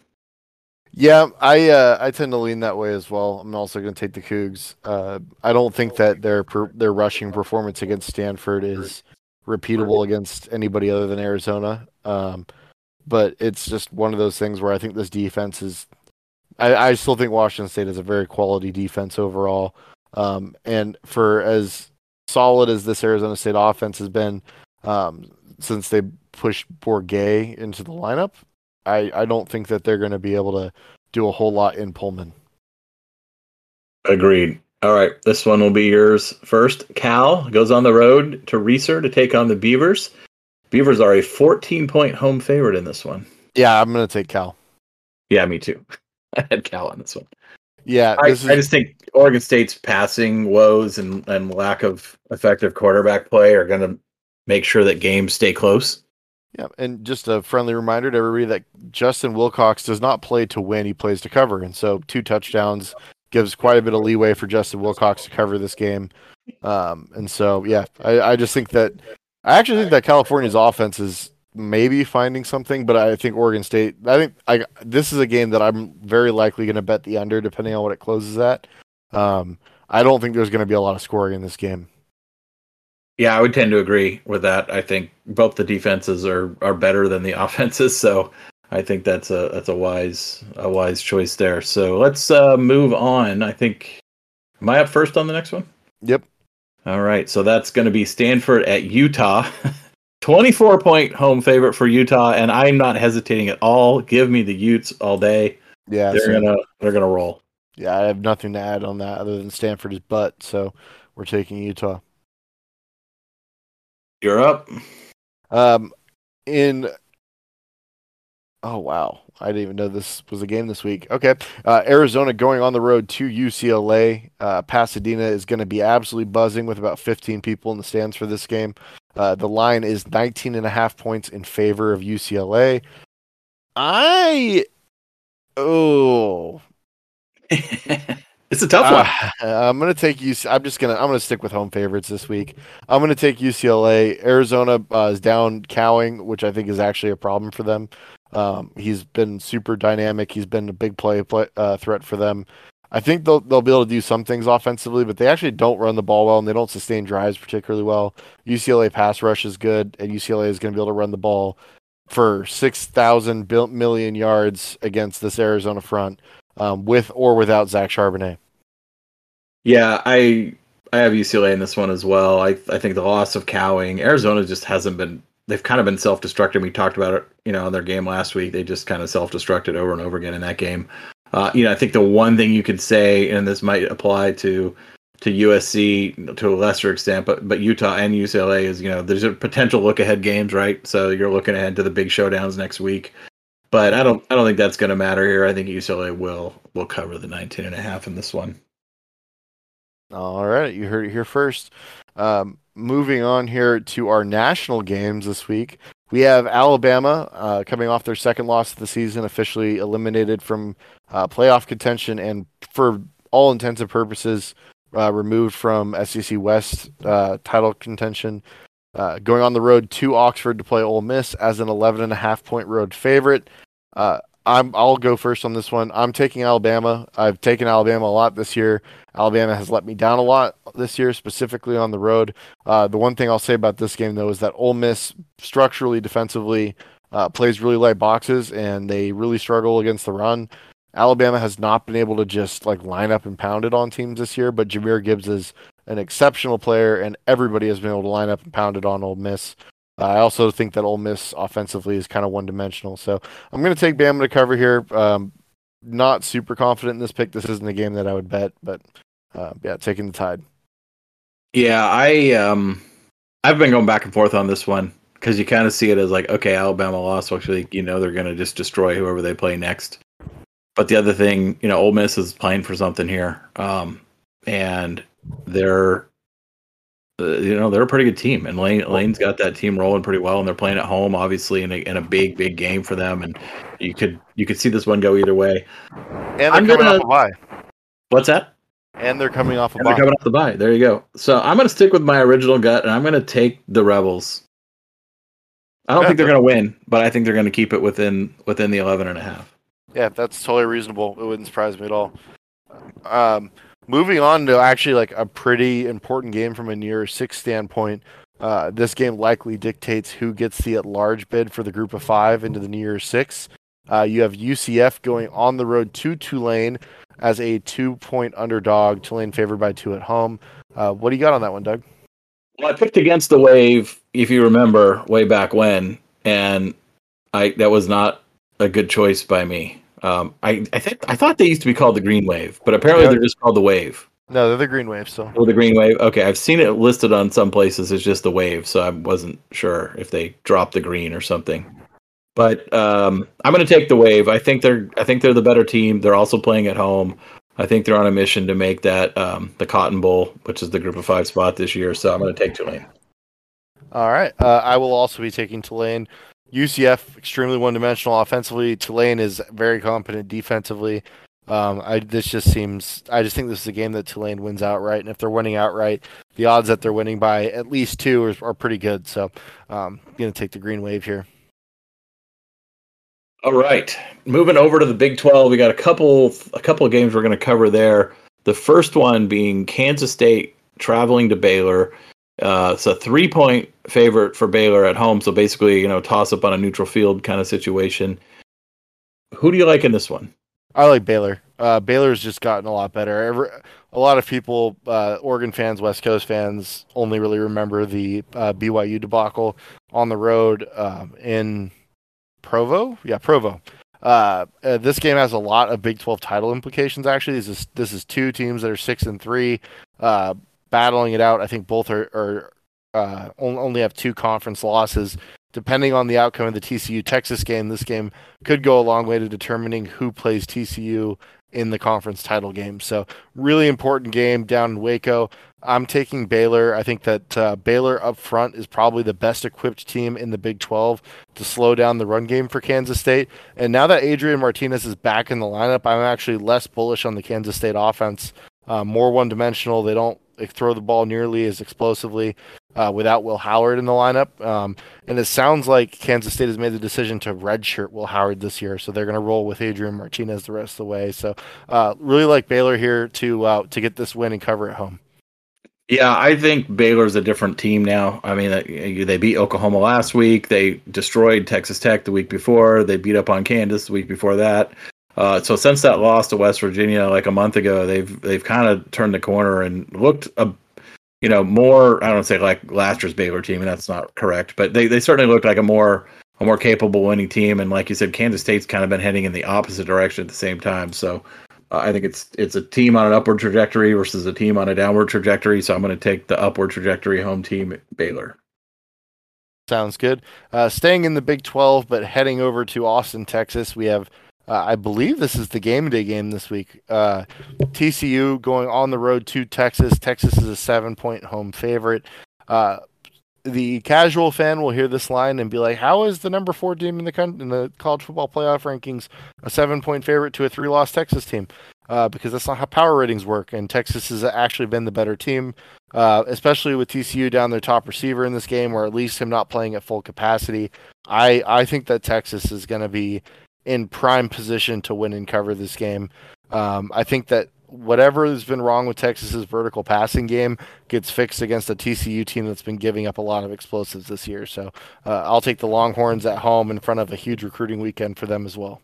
Yeah, I uh, I tend to lean that way as well. I'm also going to take the Cougs. Uh, I don't think that their per, their rushing performance against Stanford is repeatable against anybody other than Arizona. Um, but it's just one of those things where I think this defense is. I, I still think Washington State is a very quality defense overall. Um, and for as solid as this Arizona State offense has been um, since they pushed Bourguet into the lineup, I, I don't think that they're going to be able to do a whole lot in Pullman. Agreed. All right, this one will be yours first. Cal goes on the road to Reser to take on the Beavers. Beavers are a 14 point home favorite in this one. Yeah, I'm going to take Cal. Yeah, me too. I had Cal on this one. Yeah, I, is... I, just think Oregon State's passing woes and, and lack of effective quarterback play are going to make sure that games stay close. Yeah, and just a friendly reminder to everybody that Justin Wilcox does not play to win; he plays to cover. And so, two touchdowns gives quite a bit of leeway for Justin Wilcox to cover this game. Um, and so, yeah, I, I just think that I actually think that California's offense is maybe finding something, but I think Oregon State. I think I this is a game that I'm very likely going to bet the under, depending on what it closes at. Um, I don't think there's going to be a lot of scoring in this game. Yeah, I would tend to agree with that. I think both the defenses are are better than the offenses, so I think that's a that's a wise a wise choice there. So let's uh, move on. I think am I up first on the next one? Yep. All right. So that's going to be Stanford at Utah. 24 point home favorite for Utah, and I'm not hesitating at all. Give me the Utes all day. Yeah, they're gonna they're gonna roll. Yeah, I have nothing to add on that other than Stanford is butt, so we're taking Utah. You're up. Um, in Oh wow, I didn't even know this was a game this week. Okay, uh, Arizona going on the road to UCLA. Uh, Pasadena is going to be absolutely buzzing with about 15 people in the stands for this game. Uh, the line is 19 and a half points in favor of UCLA. I oh. it's a tough one. Uh, I'm gonna take UC. I'm just gonna. I'm gonna stick with home favorites this week. I'm gonna take UCLA. Arizona uh, is down Cowing, which I think is actually a problem for them. Um, he's been super dynamic. He's been a big play, play uh, threat for them. I think they'll they'll be able to do some things offensively, but they actually don't run the ball well and they don't sustain drives particularly well. UCLA pass rush is good, and UCLA is going to be able to run the ball for six thousand million yards against this Arizona front, um, with or without Zach Charbonnet. Yeah, I I have UCLA in this one as well. I I think the loss of Cowing, Arizona just hasn't been they've kind of been self-destructing. We talked about it, you know, in their game last week. They just kind of self-destructed over and over again in that game. Uh, you know, I think the one thing you could say, and this might apply to to USC to a lesser extent, but but Utah and UCLA is, you know, there's a potential look ahead games, right? So you're looking ahead to the big showdowns next week. But I don't I don't think that's going to matter here. I think UCLA will will cover the 19 and a half in this one. All right, you heard it here first. Um, moving on here to our national games this week, we have Alabama uh, coming off their second loss of the season, officially eliminated from uh, playoff contention, and for all intents and purposes, uh, removed from SEC West uh, title contention. Uh, going on the road to Oxford to play Ole Miss as an 11 and a half point road favorite. Uh, I'm I'll go first on this one. I'm taking Alabama. I've taken Alabama a lot this year. Alabama has let me down a lot this year, specifically on the road. Uh, the one thing I'll say about this game though is that Ole Miss structurally, defensively, uh, plays really light boxes, and they really struggle against the run. Alabama has not been able to just like line up and pound it on teams this year, but Jahmyr Gibbs is an exceptional player, and everybody has been able to line up and pound it on Ole Miss. I also think that Ole Miss offensively is kind of one dimensional. So I'm going to take Bama to cover here. Um, not super confident in this pick. This isn't a game that I would bet, but uh, yeah, taking the tide. Yeah, I um, I've been going back and forth on this one because you kind of see it as like, okay, Alabama lost. So actually, you know, they're going to just destroy whoever they play next. But the other thing, you know, Ole Miss is playing for something here, um, and they're, uh, you know, they're a pretty good team, and Lane Lane's got that team rolling pretty well, and they're playing at home, obviously, in a, in a big, big game for them, and you could you could see this one go either way. And they're I'm coming gonna- off a bye. What's that? And they're coming off a And they're coming off the bye. There you go. So I'm going to stick with my original gut, and I'm going to take the Rebels. I don't Yeah, think they're going to win, but I think they're going to keep it within within the 11 and a half. Yeah, that's totally reasonable. It wouldn't surprise me at all. Um, moving on to actually like a pretty important game from a near six standpoint. Uh, this game likely dictates who gets the at large bid for the group of five into the New Six. Uh, you have UCF going on the road to Tulane as a two point underdog. Tulane favored by two at home. Uh, what do you got on that one, Doug? Well, I picked against the wave, if you remember, way back when, and I that was not a good choice by me. Um, I I think I thought they used to be called the Green Wave, but apparently Yeah. they're just called the Wave. No, they're the Green Wave still. Or the Green Wave. Okay, I've seen it listed on some places as just the Wave, so I wasn't sure if they dropped the green or something. But um, I'm going to take the Wave. I think they're I think they're the better team. They're also playing at home. I think they're on a mission to make that um, the Cotton Bowl, which is the Group of Five spot this year. So I'm going to take Tulane. All right. Uh, I will also be taking Tulane. UCF extremely one-dimensional offensively. Tulane is very competent defensively. Um, I this just seems. I just think this is a game that Tulane wins outright, and if they're winning outright, the odds that they're winning by at least two are, are pretty good. So, um, I'm gonna take the green wave here. All right, moving over to the Big 12, we got a couple a couple of games we're going to cover there. The first one being Kansas State traveling to Baylor. Uh, it's a three point favorite for Baylor at home, so basically, you know, toss up on a neutral field kind of situation. Who do you like in this one? I like Baylor. Uh, Baylor's just gotten a lot better. Every, a lot of people, uh, Oregon fans, West Coast fans, only really remember the uh, BYU debacle on the road um, in Provo. Yeah, Provo. Uh, uh, this game has a lot of Big 12 title implications. Actually, this is this is two teams that are six and three, battling it out. I think both are, are uh, only have two conference losses. Depending on the outcome of the TCU Texas game, this game could go a long way to determining who plays TCU in the conference title game. So, really important game down in Waco. I'm taking Baylor. I think that uh, Baylor up front is probably the best equipped team in the Big 12 to slow down the run game for Kansas State. And now that Adrian Martinez is back in the lineup, I'm actually less bullish on the Kansas State offense. Uh, more one dimensional. They don't like, throw the ball nearly as explosively uh, without Will Howard in the lineup. Um, and it sounds like Kansas State has made the decision to redshirt Will Howard this year, so they're going to roll with Adrian Martinez the rest of the way. So, uh, really like Baylor here to uh, to get this win and cover at home. Yeah, I think Baylor's a different team now. I mean, they beat Oklahoma last week. They destroyed Texas Tech the week before. They beat up on Kansas the week before that. Uh, so since that loss to West Virginia like a month ago, they've they've kind of turned the corner and looked a, you know, more. I don't say like last year's Baylor team, and that's not correct, but they they certainly looked like a more a more capable winning team. And like you said, Kansas State's kind of been heading in the opposite direction at the same time. So uh, I think it's it's a team on an upward trajectory versus a team on a downward trajectory. So I'm going to take the upward trajectory home team Baylor. Sounds good. Uh, staying in the Big 12, but heading over to Austin, Texas, we have, uh, I believe this is the game day game this week. Uh, TCU going on the road to Texas. Texas is a seven point home favorite. Uh, the casual fan will hear this line and be like, "How is the number four team in the con- in the college football playoff rankings a seven point favorite to a three loss Texas team?" Uh, because that's not how power ratings work, and Texas has actually been the better team uh, especially with TCU down their top receiver in this game, or at least him not playing at full capacity. I I think that Texas is going to be in prime position to win and cover this game. Um, I think that whatever has been wrong with Texas's vertical passing game gets fixed against a TCU team that's been giving up a lot of explosives this year. So uh, I'll take the Longhorns at home in front of a huge recruiting weekend for them as well.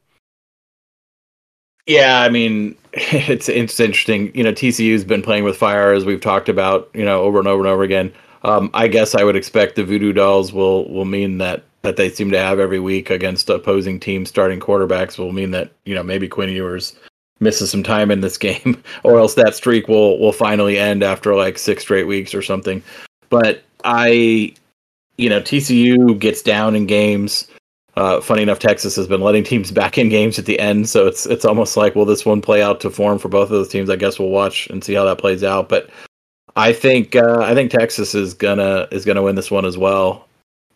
Yeah, I mean, it's it's interesting. You know, TCU's been playing with fire as we've talked about. You know, over and over and over again. Um, I guess I would expect the voodoo dolls will will mean that that they seem to have every week against opposing teams starting quarterbacks will mean that you know maybe Quinn Ewers misses some time in this game, or else that streak will will finally end after like six straight weeks or something. But I, you know, TCU gets down in games. Uh, funny enough, Texas has been letting teams back in games at the end, so it's it's almost like will this one play out to form for both of those teams? I guess we'll watch and see how that plays out. But I think uh, I think Texas is gonna is gonna win this one as well.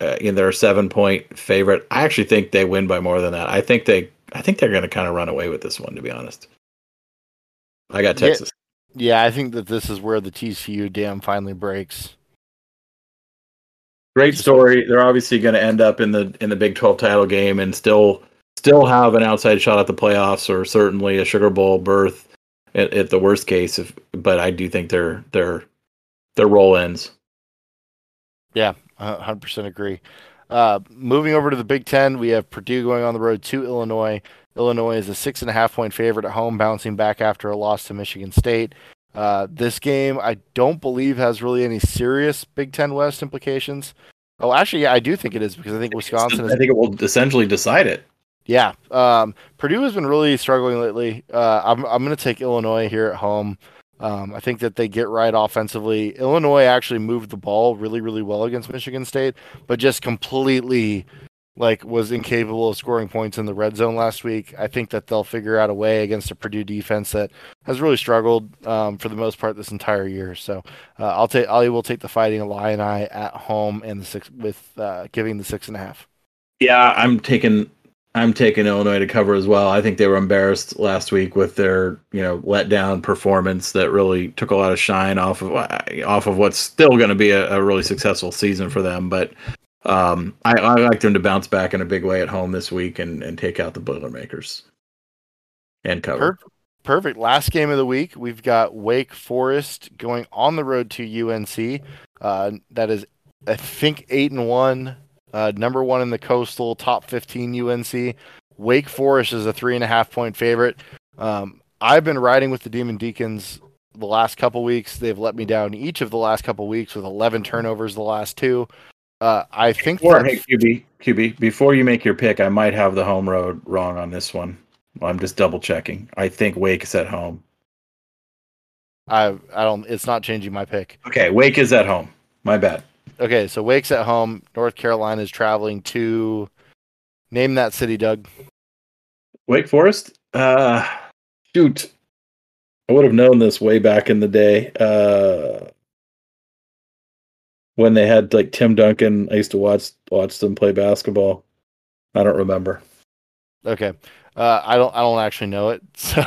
Uh, in their seven point favorite, I actually think they win by more than that. I think they I think they're gonna kind of run away with this one. To be honest, I got Texas. Yeah, yeah, I think that this is where the TCU dam finally breaks. Great story. They're obviously going to end up in the in the Big 12 title game and still still have an outside shot at the playoffs or certainly a Sugar Bowl berth at, at the worst case. If, but I do think their their their role ends. Yeah, 100% agree. Uh, moving over to the Big Ten, we have Purdue going on the road to Illinois. Illinois is a six and a half point favorite at home, bouncing back after a loss to Michigan State. Uh, this game, I don't believe, has really any serious Big Ten West implications. Oh, actually, yeah, I do think it is because I think Wisconsin. Is, I think it will essentially decide it. Yeah, um, Purdue has been really struggling lately. Uh, I'm I'm going to take Illinois here at home. Um, I think that they get right offensively. Illinois actually moved the ball really, really well against Michigan State, but just completely like was incapable of scoring points in the red zone last week. I think that they'll figure out a way against a Purdue defense that has really struggled um, for the most part this entire year. So uh, I'll take I will take the Fighting Illini at home and the six with uh, giving the six and a half. Yeah, I'm taking I'm taking Illinois to cover as well. I think they were embarrassed last week with their you know letdown performance that really took a lot of shine off of off of what's still going to be a, a really successful season for them. But um, I, I like them to bounce back in a big way at home this week and, and take out the Boilermakers and cover. Perfect. Last game of the week, we've got Wake Forest going on the road to UNC. Uh, that is, I think, eight and one, uh, number one in the Coastal, top fifteen UNC. Wake Forest is a three and a half point favorite. Um, I've been riding with the Demon Deacons the last couple weeks. They've let me down each of the last couple weeks with 11 turnovers the last two. Uh, I think. Or hey, QB, QB, before you make your pick, I might have the home road wrong on this one. I'm just double checking. I think Wake is at home. I I don't. It's not changing my pick. Okay, Wake is at home. My bad. Okay, so Wake's at home. North Carolina is traveling to. Name that city, Doug. Wake Forest. Uh, shoot, I would have known this way back in the day. Uh, when they had like Tim Duncan. I used to watch watch them play basketball. I don't remember. Okay. Uh, I don't. I don't actually know it. So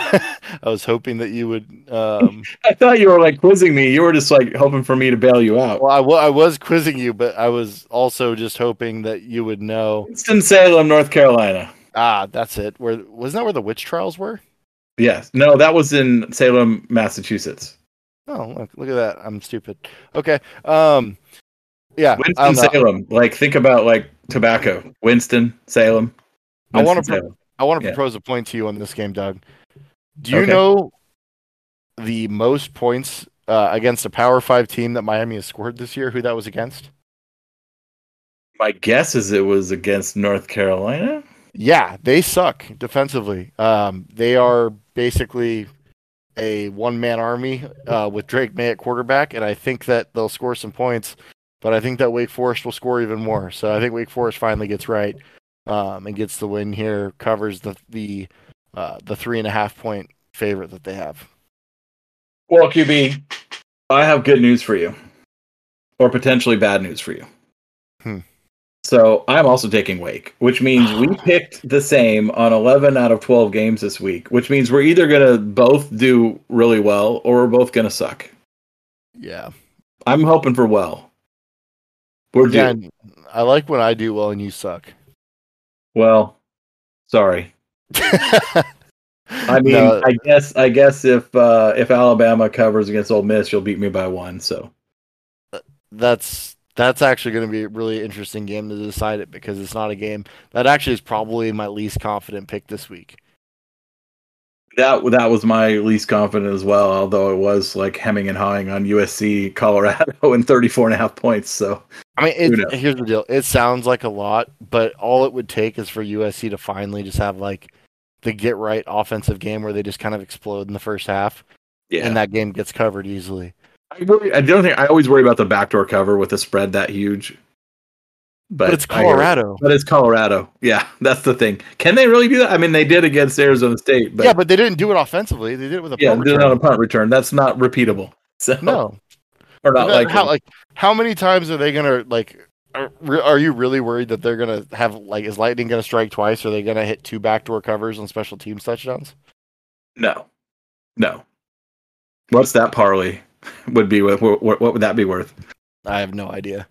I was hoping that you would. Um... I thought you were like quizzing me. You were just like hoping for me to bail you out. Well, I, w- I was quizzing you, but I was also just hoping that you would know. Winston Salem, North Carolina. Ah, that's it. Where wasn't that where the witch trials were? Yes. No, that was in Salem, Massachusetts. Oh, look, look at that. I'm stupid. Okay. Um, yeah. Winston Salem. Like think about like tobacco. Winston Salem. Winston, I want to. Pro- I want to yeah. propose a point to you on this game, Doug. Do you okay. know the most points uh, against a Power Five team that Miami has scored this year? Who that was against? My guess is it was against North Carolina. Yeah, they suck defensively. Um, they are basically a one man army uh, with Drake Maye at quarterback, and I think that they'll score some points. But I think that Wake Forest will score even more. So I think Wake Forest finally gets right um, and gets the win here, covers the the uh, the three and a half point favorite that they have. Well, QB, I have good news for you, or potentially bad news for you. Hmm. So I'm also taking Wake, which means we picked the same on 11 out of 12 games this week, which means we're either going to both do really well or we're both going to suck. Yeah. I'm hoping for well. We're yeah, I like when I do well and you suck. Well, sorry. I mean, no. I guess I guess if uh, if Alabama covers against Ole Miss, you'll beat me by one. So that's that's actually going to be a really interesting game to decide it because it's not a game that actually is probably my least confident pick this week. That that was my least confident as well. Although it was like hemming and hawing on USC Colorado and 34 and a half points. So I mean, it, here's the deal. It sounds like a lot, but all it would take is for USC to finally just have like the get right offensive game where they just kind of explode in the first half, yeah, and that game gets covered easily. I, worry, I don't think I always worry about the backdoor cover with a spread that huge. But, But, it's. Colorado. But it's Colorado. Yeah, that's the thing. Can they really do that? I mean, they did against Arizona State, but yeah, but they didn't do it offensively. They did it with a yeah, punt did it return. on a punt return. That's not repeatable. So No, or not like how like how many times are they gonna like? Are, are you really worried that they're gonna have like is Lightning gonna strike twice? Are they gonna hit two backdoor covers on special teams touchdowns? no, no. What's that parley would be? What, what, what would that be worth? I have no idea.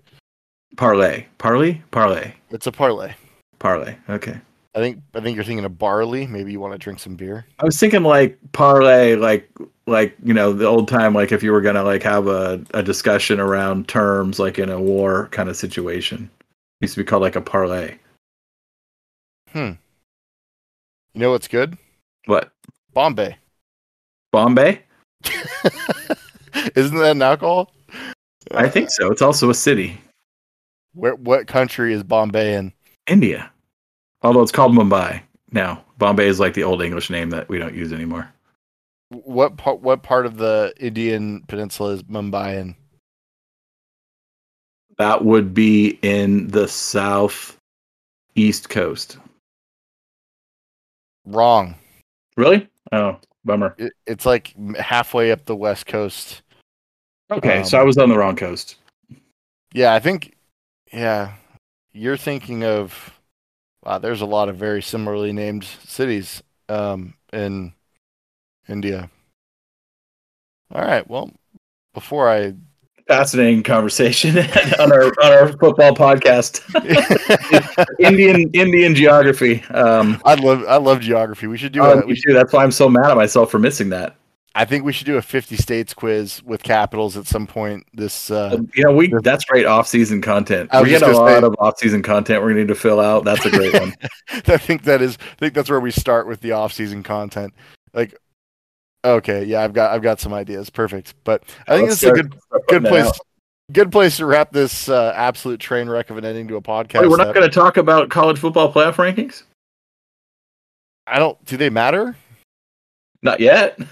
Parlay, parlay, parlay, It's a parlay. parlay. Okay. I think I think you're thinking of barley. Maybe you want to drink some beer. I was thinking like parlay, like like you know the old time, like if you were gonna like have a, a discussion around terms, like in a war kind of situation, it used to be called like a parlay. Hmm. You know what's good? What Bombay. Bombay? Isn't that an alcohol? I think so. It's also a city, Where what country is Bombay in? India. Although it's called Mumbai now. Bombay is like the old English name that we don't use anymore. What part? What part of the Indian Peninsula is Mumbai in? That would be in the south east coast. Wrong. Really? Oh, bummer. It, it's like halfway up the west coast. Okay, Um, so I was on the wrong coast. Yeah, I think. Yeah, you're thinking of. Wow, there's a lot of very similarly named cities um, in India. All right. Well, before I Fascinating conversation on our on our football podcast. Indian Indian geography. Um, I love I love geography. We should do oh, a, we should. That's why I'm so mad at myself for missing that. I think we should do a 50 states quiz with capitals at some point this uh You know, we that's great off season content. We get a lot say- of off season content we're gonna need to fill out. That's a great one. I think that is I think that's where we start with the off-season content. Like okay, yeah, I've got I've got some ideas. Perfect. But I think Let's this is a good good place out. good place to wrap this uh, absolute train wreck of an ending to a podcast. Wait, we're not going to talk about college football playoff rankings. I don't do they matter? Not yet.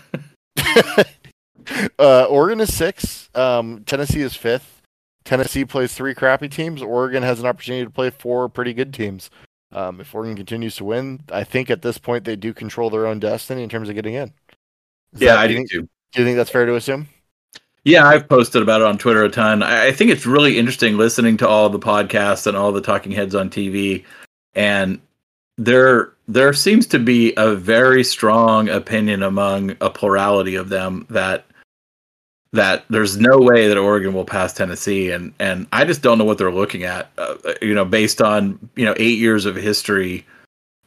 uh, Oregon is six. Um, Tennessee is fifth. Tennessee plays three crappy teams. Oregon has an opportunity to play four pretty good teams. Um, if Oregon continues to win, I think at this point they do control their own destiny in terms of getting in. Is Yeah, that- I do do think, too. do you think that's fair to assume? Yeah, I've posted about it on Twitter a ton. I I think it's really interesting listening to all the podcasts and all the talking heads on TV, and there there seems to be a very strong opinion among a plurality of them that that there's no way that Oregon will pass Tennessee, and and I just don't know what they're looking at. Uh, you know, based on you know eight years of history,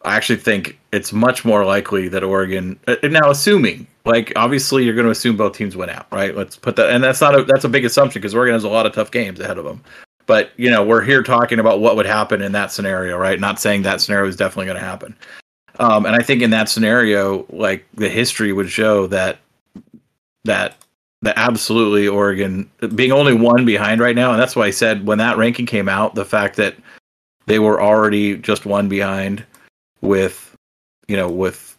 I actually think it's much more likely that Oregon. uh, Now, assuming like obviously you're going to assume both teams win out, right? Let's put that, and that's not a that's a big assumption because Oregon has a lot of tough games ahead of them. But you know, we're here talking about what would happen in that scenario, right? Not saying that scenario is definitely going to happen. Um, and I think in that scenario, like the history would show that that that absolutely Oregon being only one behind right now, and that's why I said when that ranking came out, the fact that they were already just one behind with you know with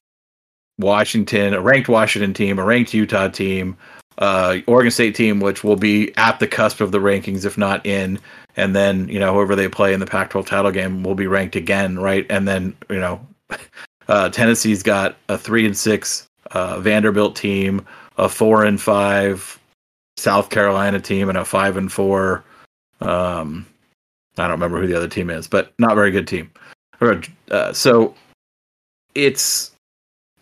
Washington, a ranked Washington team, a ranked Utah team, uh, Oregon State team, which will be at the cusp of the rankings, if not in, and then you know whoever they play in the Pac-12 title game will be ranked again, right? And then you know uh, Tennessee's got a three and six uh, Vanderbilt team, a four and five South Carolina team, and a five and four. Um, I don't remember who the other team is, but not very good team. Uh, so it's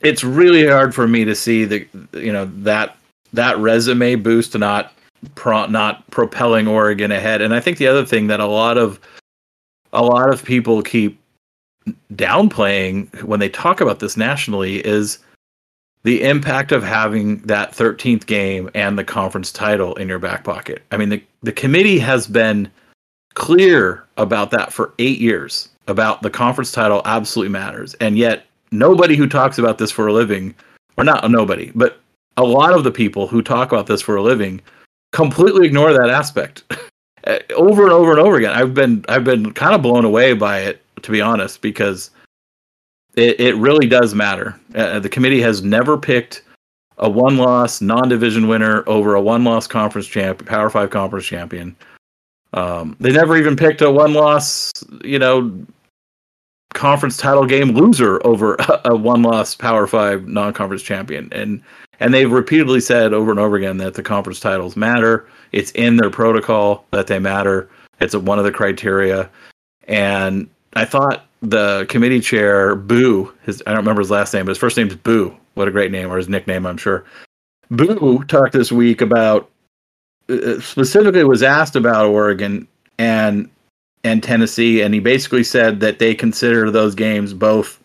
it's really hard for me to see the you know that that resume boost not pro, not propelling Oregon ahead. And I think the other thing that a lot of a lot of people keep downplaying when they talk about this nationally is the impact of having that 13th game and the conference title in your back pocket. I mean, the, the committee has been clear about that for eight years about the conference title absolutely matters. And yet, nobody who talks about this for a living or not nobody, but a lot of the people who talk about this for a living completely ignore that aspect over and over and over again. I've been I've been kind of blown away by it to be honest because it, it really does matter. Uh, the committee has never picked a one loss non division winner over a one loss conference champ, Power Five conference champion. Um, they never even picked a one loss, you know, conference title game loser over a, a one loss Power Five non conference champion. And and they've repeatedly said over and over again that the conference titles matter. It's in their protocol that they matter. It's one of the criteria. And I thought the committee chair, Boo, his I don't remember his last name, but his first name is Boo. What a great name, or his nickname, I'm sure. Boo talked this week about uh, uh, specifically was asked about Oregon and and Tennessee, and he basically said that they consider those games both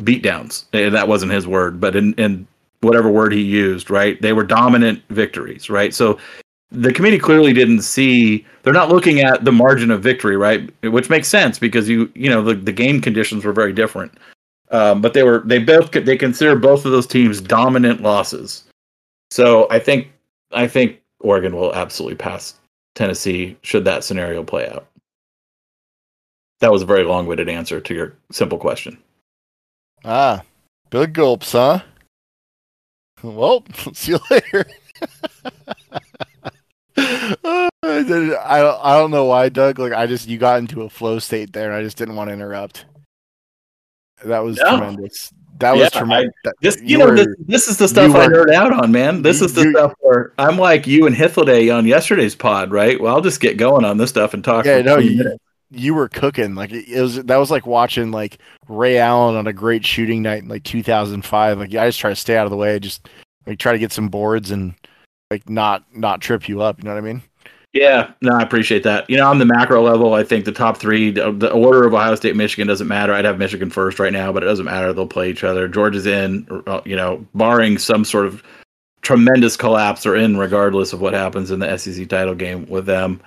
beatdowns. That wasn't his word, but in, in whatever word he used, right? They were dominant victories, right? So the committee clearly didn't see they're not looking at the margin of victory right? Which makes sense because you you know the, the game conditions were very different. Um, but they were they both they consider both of those teams dominant losses. So i think i think oregon will absolutely pass tennessee should that scenario play out. That was a very long-winded answer to your simple question. Ah big gulps huh well see you later I don't, I don't know why, Doug. Like I just you got into a flow state there, and I just didn't want to interrupt. That was no. tremendous. That yeah, was tremendous. I, this, you, you know, were, this, this, is the stuff I nerd out on, man. This you, is the stuff where I'm like you and Hythloday on yesterday's pod, right? Well, I'll just get going on this stuff and talk. Yeah, no, you, you were cooking. Like it was that was like watching like Ray Allen on a great shooting night in like 2005. Like I just try to stay out of the way, just like try to get some boards and like not not trip you up. You know what I mean? Yeah, no, I appreciate that. You know, on the macro level, I think the top three, the order of Ohio State, Michigan doesn't matter. I'd have Michigan first right now, but it doesn't matter. They'll play each other. Georgia's in, uh, you know, barring some sort of tremendous collapse, or in regardless of what happens in the SEC title game with them.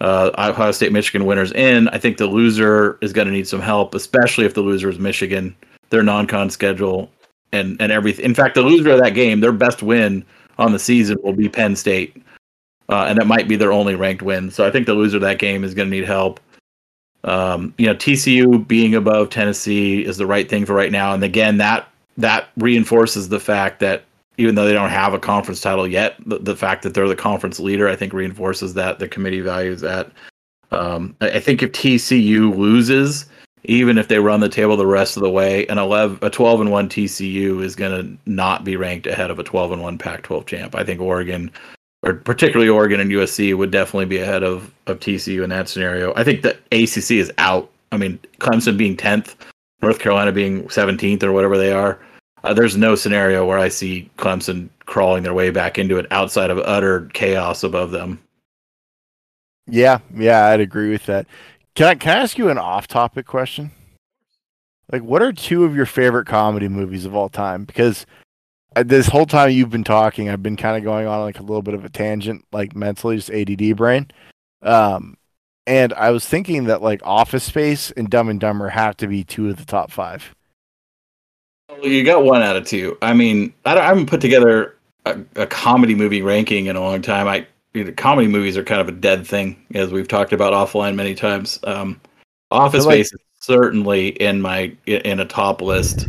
Uh, Ohio State, Michigan winners in. I think the loser is going to need some help, especially if the loser is Michigan. Their non-con schedule and and everything. In fact, the loser of that game, their best win on the season will be Penn State, uh, and that might be their only ranked win. So I think the loser of that game is going to need help. Um, you know, TCU being above Tennessee is the right thing for right now, and again, that that reinforces the fact that even though they don't have a conference title yet, the, the fact that they're the conference leader, I think reinforces that the committee values that. Um, I, think if TCU loses, even if they run the table the rest of the way, an 11, a 12 and 1 TCU is going to not be ranked ahead of a 12 and 1 Pac 12 champ. I think Oregon, or particularly Oregon and USC, would definitely be ahead of, of TCU in that scenario. I think the ACC is out. I mean, Clemson being 10th, North Carolina being 17th, or whatever they are. Uh, there's no scenario where I see Clemson crawling their way back into it outside of utter chaos above them. Yeah, yeah, I'd agree with that. Can I can I ask you an off-topic question? Like, what are two of your favorite comedy movies of all time? Because uh, this whole time you've been talking, I've been kind of going on like a little bit of a tangent, like mentally, just ADD brain. Um, and I was thinking that like Office Space and Dumb and Dumber have to be two of the top five. Well, you got one out of two. I mean, I, I haven't put together a, a comedy movie ranking in a long time. I you know, comedy movies are kind of a dead thing, as we've talked about offline many times. Um, Office like, Space is certainly in my in a top list.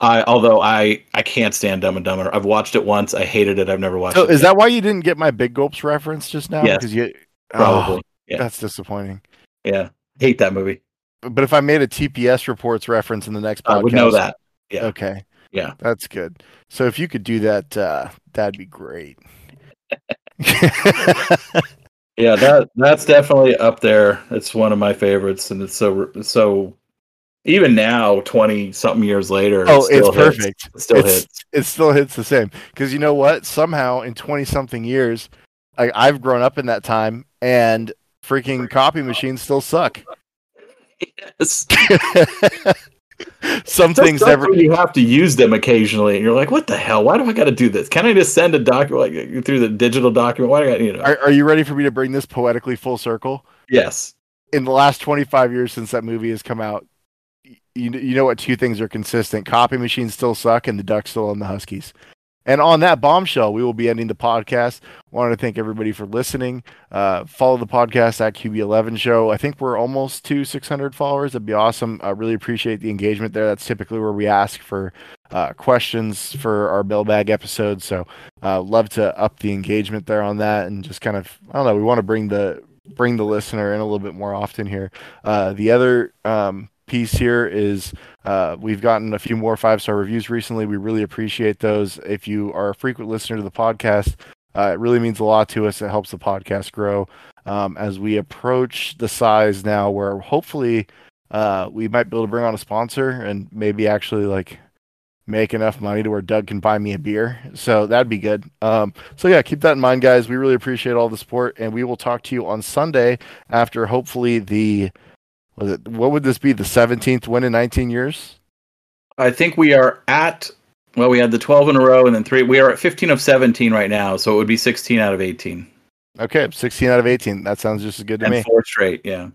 I although I I can't stand Dumb and Dumber. I've watched it once. I hated it. I've never watched so it. Is that why you didn't get my Big Gulps reference just now? Yes, you probably. Oh, yeah. That's disappointing. Yeah, hate that movie. But if I made a TPS reports reference in the next podcast, I would know that. Yeah. Okay. Yeah, that's good. So if you could do that, uh, that'd be great. yeah, that that's definitely up there. It's one of my favorites, and it's so so. Even now, twenty something years later, oh, it it's perfect. It still it's, hits. It still hits the same because you know what? Somehow, in twenty something years, I, I've grown up in that time, and freaking copy machines still suck. Yes. Some things never you have to use them occasionally and you're like what the hell? Why do i got to do this? Can i just send a document like through the digital document? Why do i you know? Are, are you ready for me to bring this poetically full circle? Yes. In the last 25 years since that movie has come out you you know what two things are consistent: copy machines still suck, and the Ducks still own the Huskies. And on that bombshell, we will be ending the podcast. Wanted to thank everybody for listening. Uh, follow the podcast at QB11 Show. I think we're almost to 600 followers. That'd be awesome. I really appreciate the engagement there. That's typically where we ask for uh, questions for our mailbag episodes. So, uh, love to up the engagement there on that, and just kind of I don't know. We want to bring the bring the listener in a little bit more often here. Uh, the other um, piece here is uh, we've gotten a few more five star reviews recently. We really appreciate those. If you are a frequent listener to the podcast, uh, it really means a lot to us. It helps the podcast grow um, as we approach the size now where hopefully uh, we might be able to bring on a sponsor and maybe actually like make enough money to where Doug can buy me a beer. So that'd be good. Um, so yeah, keep that in mind, guys. We really appreciate all the support, and we will talk to you on Sunday after hopefully the was it what would this be the 17th win in 19 years I think we are at well, we had the 12 in a row and then three. We are at 15 of 17 right now, so it would be 16 out of 18. okay 16 out of 18 that sounds just as good to and me four straight, yeah.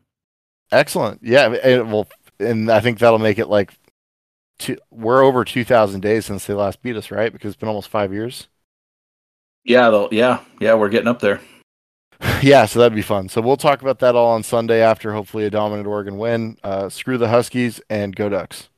excellent yeah and, well and i think that'll make it like two, we're over 2000 days since they last beat us right because it's been almost five years Yeah, yeah, yeah, we're getting up there. yeah so that'd be fun. So we'll talk about that all on sunday after hopefully a dominant oregon win. Uh, screw the huskies and go ducks